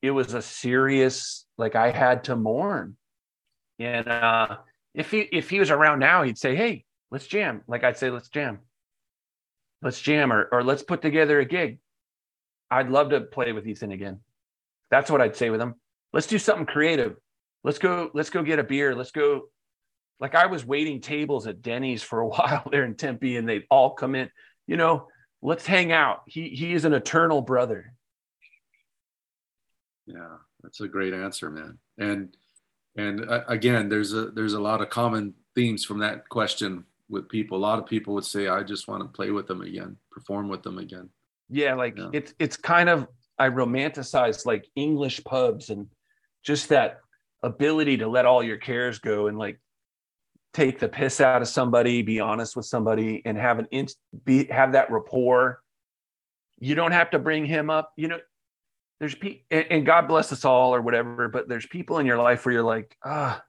it was a serious, like I had to mourn. And uh, if he if he was around now, he'd say, Hey, let's jam. Like I'd say, let's jam. Let's jam or or let's put together a gig. I'd love to play with Ethan again. That's what I'd say with him. Let's do something creative. Let's go, let's go get a beer. Let's go. Like I was waiting tables at Denny's for a while there in Tempe, and they'd all come in. You know, let's hang out. He he is an eternal brother. Yeah, that's a great answer, man. And and uh, again, there's a there's a lot of common themes from that question with people. A lot of people would say, "I just want to play with them again, perform with them again." Yeah, like yeah. it's it's kind of I romanticize like English pubs and just that ability to let all your cares go and like take the piss out of somebody, be honest with somebody, and have an inst- be have that rapport. You don't have to bring him up. You know, there's people, and, and, God bless us all, or whatever. But there's people in your life where you're like, ah,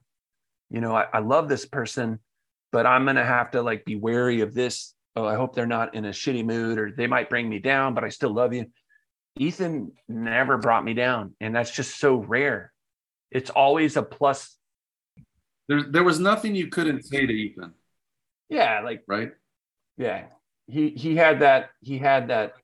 you know, I, I love this person, but I'm gonna have to like be wary of this. Oh, I hope they're not in a shitty mood, or they might bring me down, but I still love you. Ethan never brought me down, and that's just so rare. It's always a plus there, there was nothing you couldn't say to Ethan. Yeah, like right. Yeah, he he had that. He had that.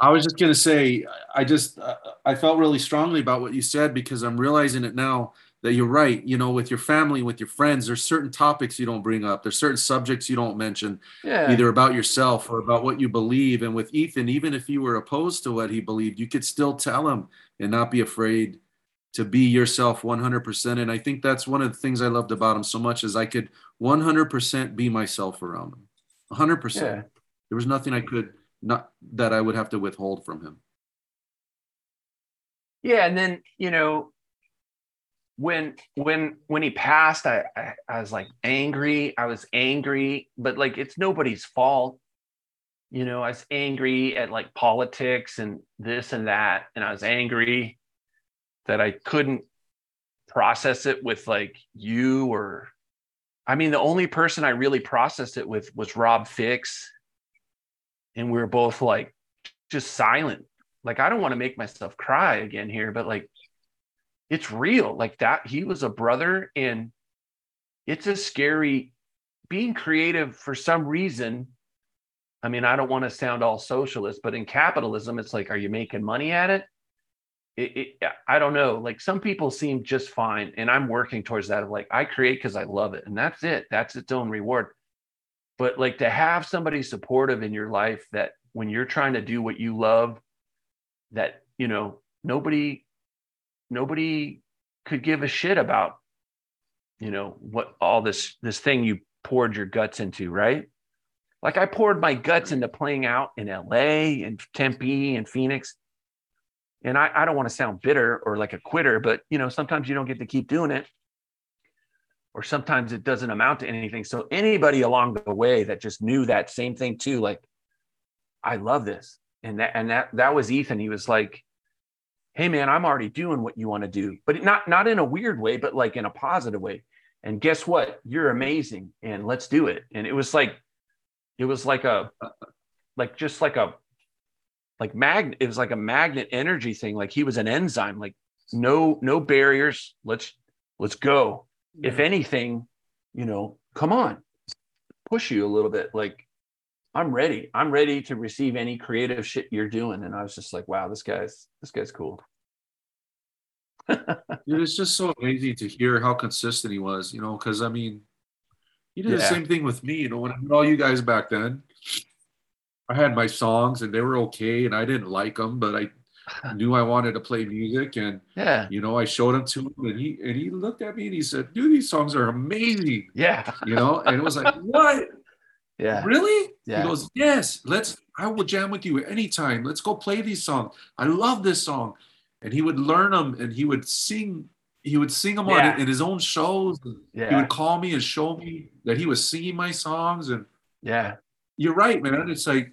I was just gonna say, I just uh, I felt really strongly about what you said because I'm realizing it now that you're right. You know, with your family, with your friends, there's certain topics you don't bring up. There's certain subjects you don't mention, yeah. either about yourself or about what you believe. And with Ethan, even if you were opposed to what he believed, you could still tell him and not be afraid to be yourself 100% and i think that's one of the things i loved about him so much is i could 100% be myself around him 100% yeah. there was nothing i could not that i would have to withhold from him yeah and then you know when when when he passed I, I i was like angry. I was angry but like it's nobody's fault. You know i was angry at like politics and this and that and i was angry that I couldn't process it with like you or I mean the only person I really processed it with was Rob Fix and we were both like just silent. Like I don't want to make myself cry again here but like it's real. Like that he was a brother and it's a scary being creative for some reason. I mean i don't want to sound all socialist but in capitalism it's like are you making money at it? It, it, i don't know. Like some people seem just fine and i'm working towards that of like i create because i love it and that's it. That's its own reward. But like to have somebody supportive in your life that when you're trying to do what you love that you know nobody nobody could give a shit about you know what all this this thing you poured your guts into right? Like i poured my guts into playing out in la and tempe and phoenix. And i, I don't want to sound bitter or like a quitter but you know sometimes you don't get to keep doing it. Or sometimes it doesn't amount to anything. So anybody along the way that just knew that same thing too like i love this. And that and that that was ethan. He was like hey man i'm already doing what you want to do. But not not in a weird way but like in a positive way. And guess what? You're amazing and let's do it. And it was like it was like a like just like a like magnet it was like a magnet energy thing. Like he was an enzyme. Like no no barriers. Let's let's go. Yeah. if anything you know come on push you a little bit. Like I'm ready. I'm ready to receive any creative shit you're doing. And I was just like, wow, this guy's this guy's cool. Dude, it's just so amazing to hear how consistent he was, you know, because I mean, he did yeah. the same thing with me, you know, when I met all you guys back then. I had my songs and they were okay, and I didn't like them, but I knew I wanted to play music, and yeah, you know, I showed them to him, and he and he looked at me and he said, "Dude, these songs are amazing." Yeah, you know, and it was like, "What? Yeah. Really? Yeah. He goes, Yes, let's I will jam with you anytime. Let's go play these songs. I love this song. And he would learn them and he would sing, he would sing them yeah. on in his own shows. Yeah. He would call me and show me that he was singing my songs. And yeah, you're right, man. It's like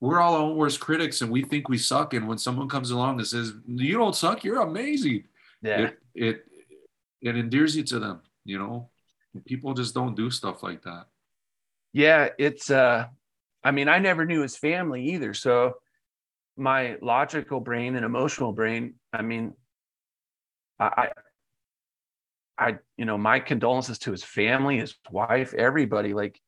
we're all our own worst critics and we think we suck. And when someone comes along and says, You don't suck, you're amazing. Yeah. It it, it endears you to them, you know. People just don't do stuff like that yeah, it's uh I mean, I never knew his family either. So my logical brain and emotional brain, I mean, I I you know, my condolences to his family, his wife, everybody, like,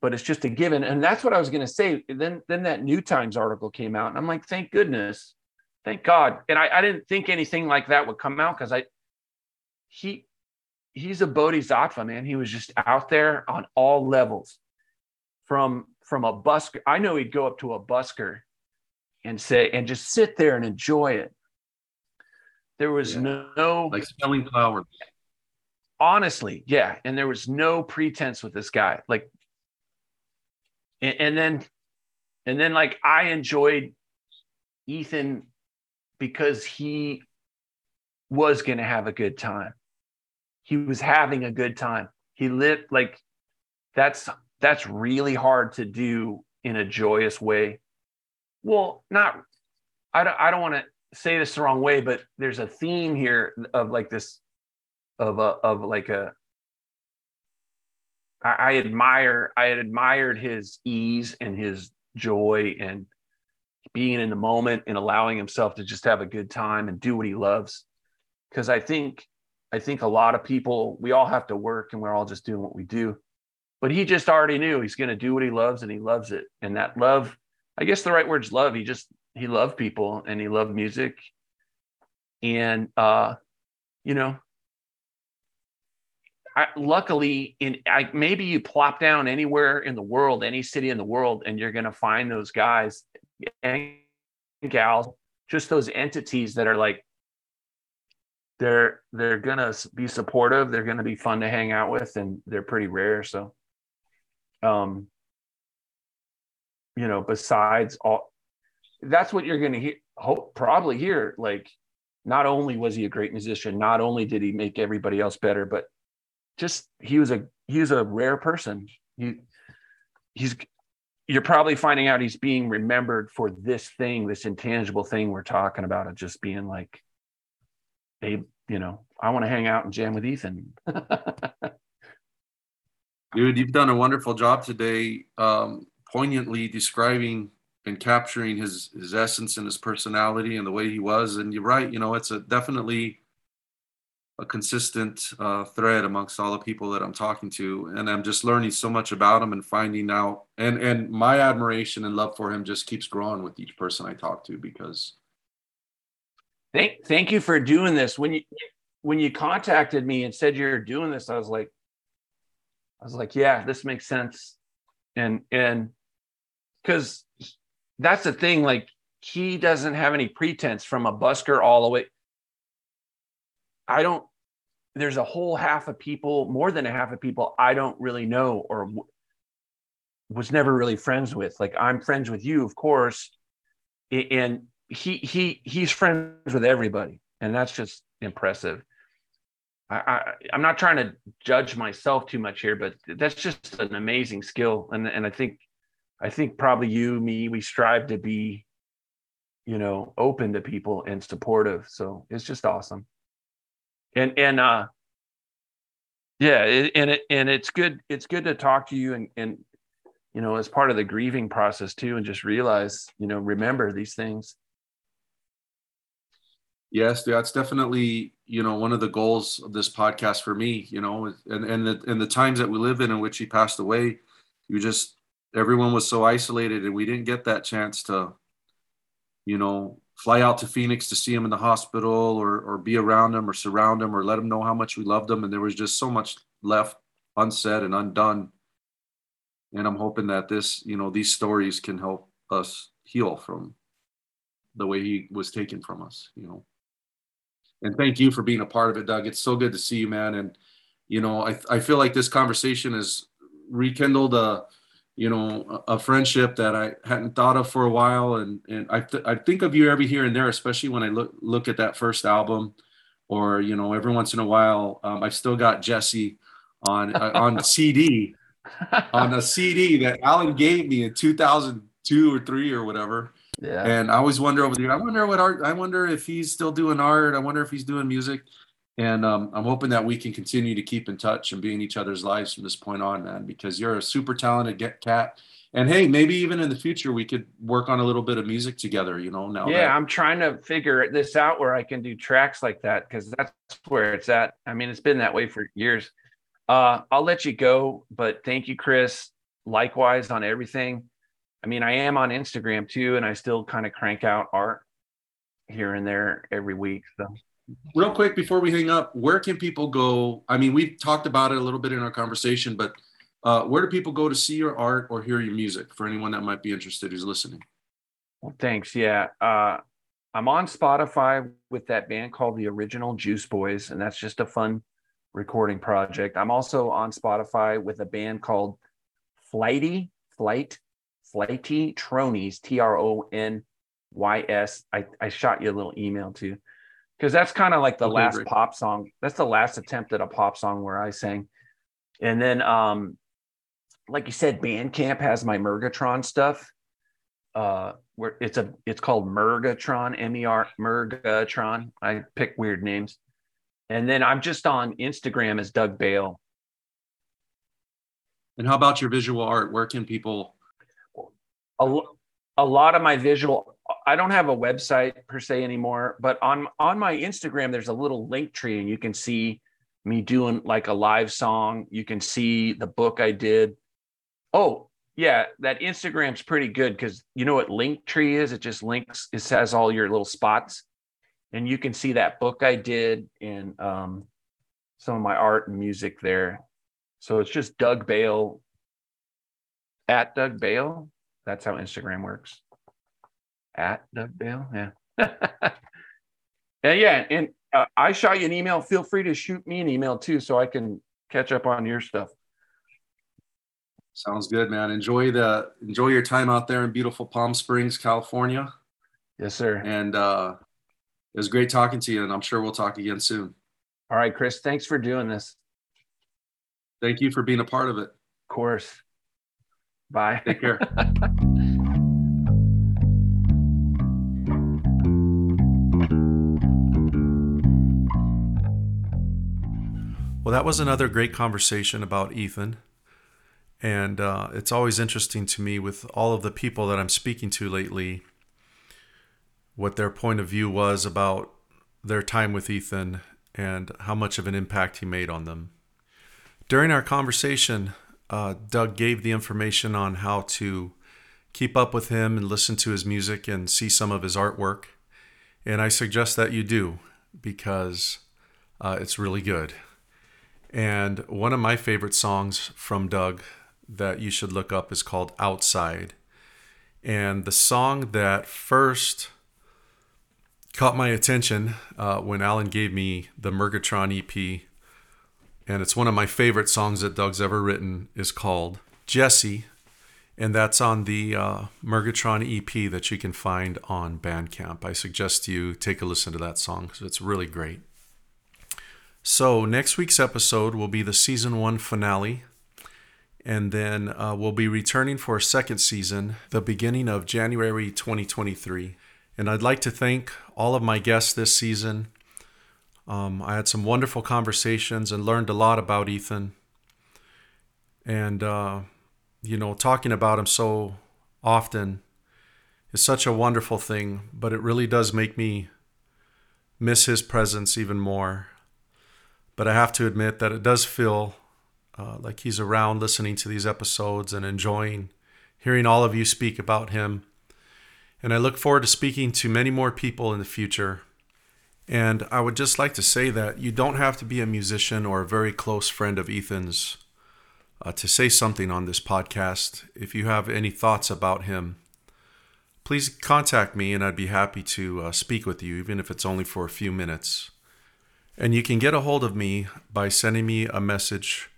but it's just a given. And that's what I was gonna say. Then then that New Times article came out, and I'm like, thank goodness. Thank God. And I, I didn't think anything like that would come out because I he he's a bodhisattva, man. He was just out there on all levels from from a busker. I know he'd go up to a busker and say and just sit there and enjoy it. There was yeah. no like smelling flowers. Honestly, yeah, and there was no pretense with this guy. Like, and, and then, and then like I enjoyed Ethan because he was going to have a good time. He was having a good time. He lit like that's that's really hard to do in a joyous way. Well, not, I don't, I don't want to say this the wrong way, but there's a theme here of like this, of a, of like a, I, I admire, I had admired his ease and his joy and being in the moment and allowing himself to just have a good time and do what he loves. Cause I think, I think a lot of people, we all have to work and we're all just doing what we do but he just already knew he's going to do what he loves and he loves it. And that love i guess the right word's love. He just he loved people and he loved music. And uh you know I, luckily in I, maybe you plop down anywhere in the world any city in the world and you're going to find those guys and gals just those entities that are like they're they're going to be supportive. They're going to be fun to hang out with and they're pretty rare. So um, you know, besides all, that's what you're going to hear, hope, probably hear. Like, not only was he a great musician, not only did he make everybody else better, but just he was a he was a rare person. He he's you're probably finding out he's being remembered for this thing, this intangible thing we're talking about, of just being like, hey, you know, I want to hang out and jam with Ethan. Dude, you've done a wonderful job today, um, poignantly describing and capturing his his essence and his personality and the way he was. And you're right, you know, it's a definitely a consistent uh, thread amongst all the people that I'm talking to, and I'm just learning so much about him and finding out. And and my admiration and love for him just keeps growing with each person I talk to because. Thank thank you for doing this. When you when you contacted me and said you're doing this, I was like, I was like, yeah, this makes sense, and and because that's the thing, like he doesn't have any pretense from a busker all the way I don't, there's a whole half of people, more than a half of people I don't really know or was never really friends with. Like I'm friends with you, of course. And he, he, he's friends with everybody. And that's just impressive. I, I'm not trying to judge myself too much here, but that's just an amazing skill. And, and I think, I think probably you, me, we strive to be, you know, open to people and supportive. So it's just awesome and and uh yeah it, and it and it's good it's good to talk to you and and you know as part of the grieving process too and just realize you know remember these things yes that's definitely you know one of the goals of this podcast for me you know and and the and the times that we live in in which he passed away you just everyone was so isolated and we didn't get that chance to you know fly out to Phoenix to see him in the hospital or or be around him or surround him or let him know how much we loved him. And there was just so much left unsaid and undone. And I'm hoping that this, you know, these stories can help us heal from the way he was taken from us, you know. And thank you for being a part of it, Doug. It's so good to see you, man. And you know, I I feel like this conversation has rekindled a you know a, friendship that I hadn't thought of for a while and and I, th- I think of you every here and there especially when I look look at that first album or you know every once in a while um, I still got Jesse on uh, on CD on a CD that Alan gave me in 2002 or 3 or whatever yeah and I always wonder over there I wonder what art I wonder if he's still doing art I wonder if he's doing music and um, I'm hoping that we can continue to keep in touch and be in each other's lives from this point on, man, because you're a super talented get cat. And hey, maybe even in the future we could work on a little bit of music together, you know. Now, yeah, that- I'm trying to figure this out where I can do tracks like that because that's where it's at. I mean, it's been that way for years. Uh, I'll let you go, but thank you, Chris. Likewise on everything. I mean, I am on Instagram too, and I still kind of crank out art here and there every week. So real quick before we hang up, where can people go? I mean, we've talked about it a little bit in our conversation, but uh, where do people go to see your art or hear your music for anyone that might be interested who's listening? Well, thanks. Yeah. Uh, I'm on Spotify with that band called the Original Juice Boys, and that's just a fun recording project. I'm also on Spotify with a band called Flighty, Flight, Flighty Tronys, T R O N Y S. I, I shot you a little email too because that's kind of like the okay, last great. pop song. That's the last attempt at a pop song where I sang. And then, um, like you said, Bandcamp has my Mergatron stuff. Uh, where it's a it's called Mergatron, M E R Mergatron. I pick weird names. And then I'm just on Instagram as Doug Bale. And how about your visual art? Where can people? A, a lot of my visual I don't have a website per se anymore, but on on my Instagram there's a little Linktree and you can see me doing like a live song. You can see the book I did. Oh, yeah, that Instagram's pretty good cuz you know what Linktree is? It just links it has all your little spots and you can see that book I did and um, some of my art and music there. So it's just Doug Bale at Doug Bale. That's how Instagram works at Doug. Yeah. and yeah, and uh, I shot you an email. Feel free to shoot me an email too, so I can catch up on your stuff. Sounds good, man. Enjoy the enjoy your time out there in beautiful Palm Springs, California. Yes, sir. And uh, it was great talking to you, and I'm sure we'll talk again soon. All right, Chris. Thanks for doing this. Thank you for being a part of it. Of course. Bye. Take care. Well, that was another great conversation about Ethan. And uh, it's always interesting to me with all of the people that I'm speaking to lately, what their point of view was about their time with Ethan and how much of an impact he made on them. During our conversation, uh, Doug gave the information on how to keep up with him and listen to his music and see some of his artwork. And I suggest that you do because uh, it's really good. And one of my favorite songs from Doug that you should look up is called Outside. And the song that first caught my attention uh, when Alan gave me the Mergatron EP, and it's one of my favorite songs that Doug's ever written, is called Jesse. And that's on the uh, Mergatron EP that you can find on Bandcamp. I suggest you take a listen to that song because it's really great. So, next week's episode will be the season one finale. And then uh, we'll be returning for a second season, the beginning of January 2023. And I'd like to thank all of my guests this season. Um, I had some wonderful conversations and learned a lot about Ethan. And, uh, you know, talking about him so often is such a wonderful thing, but it really does make me miss his presence even more. But I have to admit that it does feel uh, like he's around listening to these episodes and enjoying hearing all of you speak about him. And I look forward to speaking to many more people in the future. And I would just like to say that you don't have to be a musician or a very close friend of Ethan's uh, to say something on this podcast. If you have any thoughts about him, please contact me and I'd be happy to uh, speak with you, even if it's only for a few minutes. And you can get a hold of me by sending me a message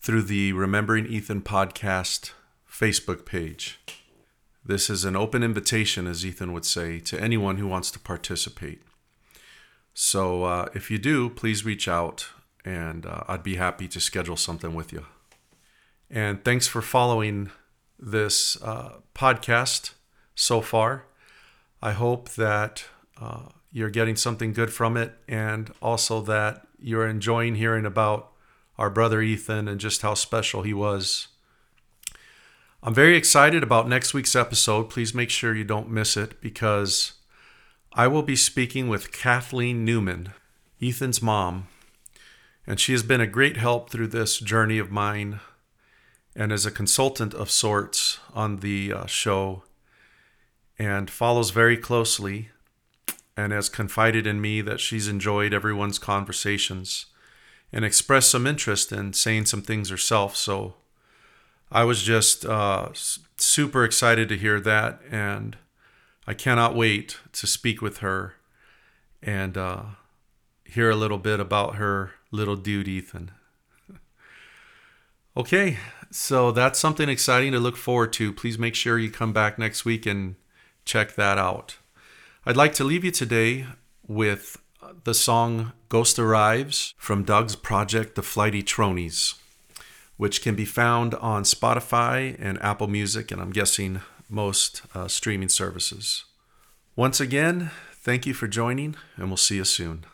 through the Remembering Ethan podcast Facebook page. This is an open invitation, as Ethan would say, to anyone who wants to participate. So uh, if you do, please reach out and uh, I'd be happy to schedule something with you. And thanks for following this uh, podcast so far. I hope that uh, you're getting something good from it, and also that you're enjoying hearing about our brother Ethan and just how special he was. I'm very excited about next week's episode. Please make sure you don't miss it because I will be speaking with Kathleen Newman, Ethan's mom, and she has been a great help through this journey of mine and is a consultant of sorts on the uh, show and follows very closely and has confided in me that she's enjoyed everyone's conversations and expressed some interest in saying some things herself. So I was just uh, super excited to hear that, and I cannot wait to speak with her and uh, hear a little bit about her little dude, Ethan. okay, so that's something exciting to look forward to. Please make sure you come back next week and check that out. I'd like to leave you today with the song Ghost Arrives from Doug's project The Flighty Tronys, which can be found on Spotify and Apple Music, and I'm guessing most uh, streaming services. Once again, thank you for joining, and we'll see you soon.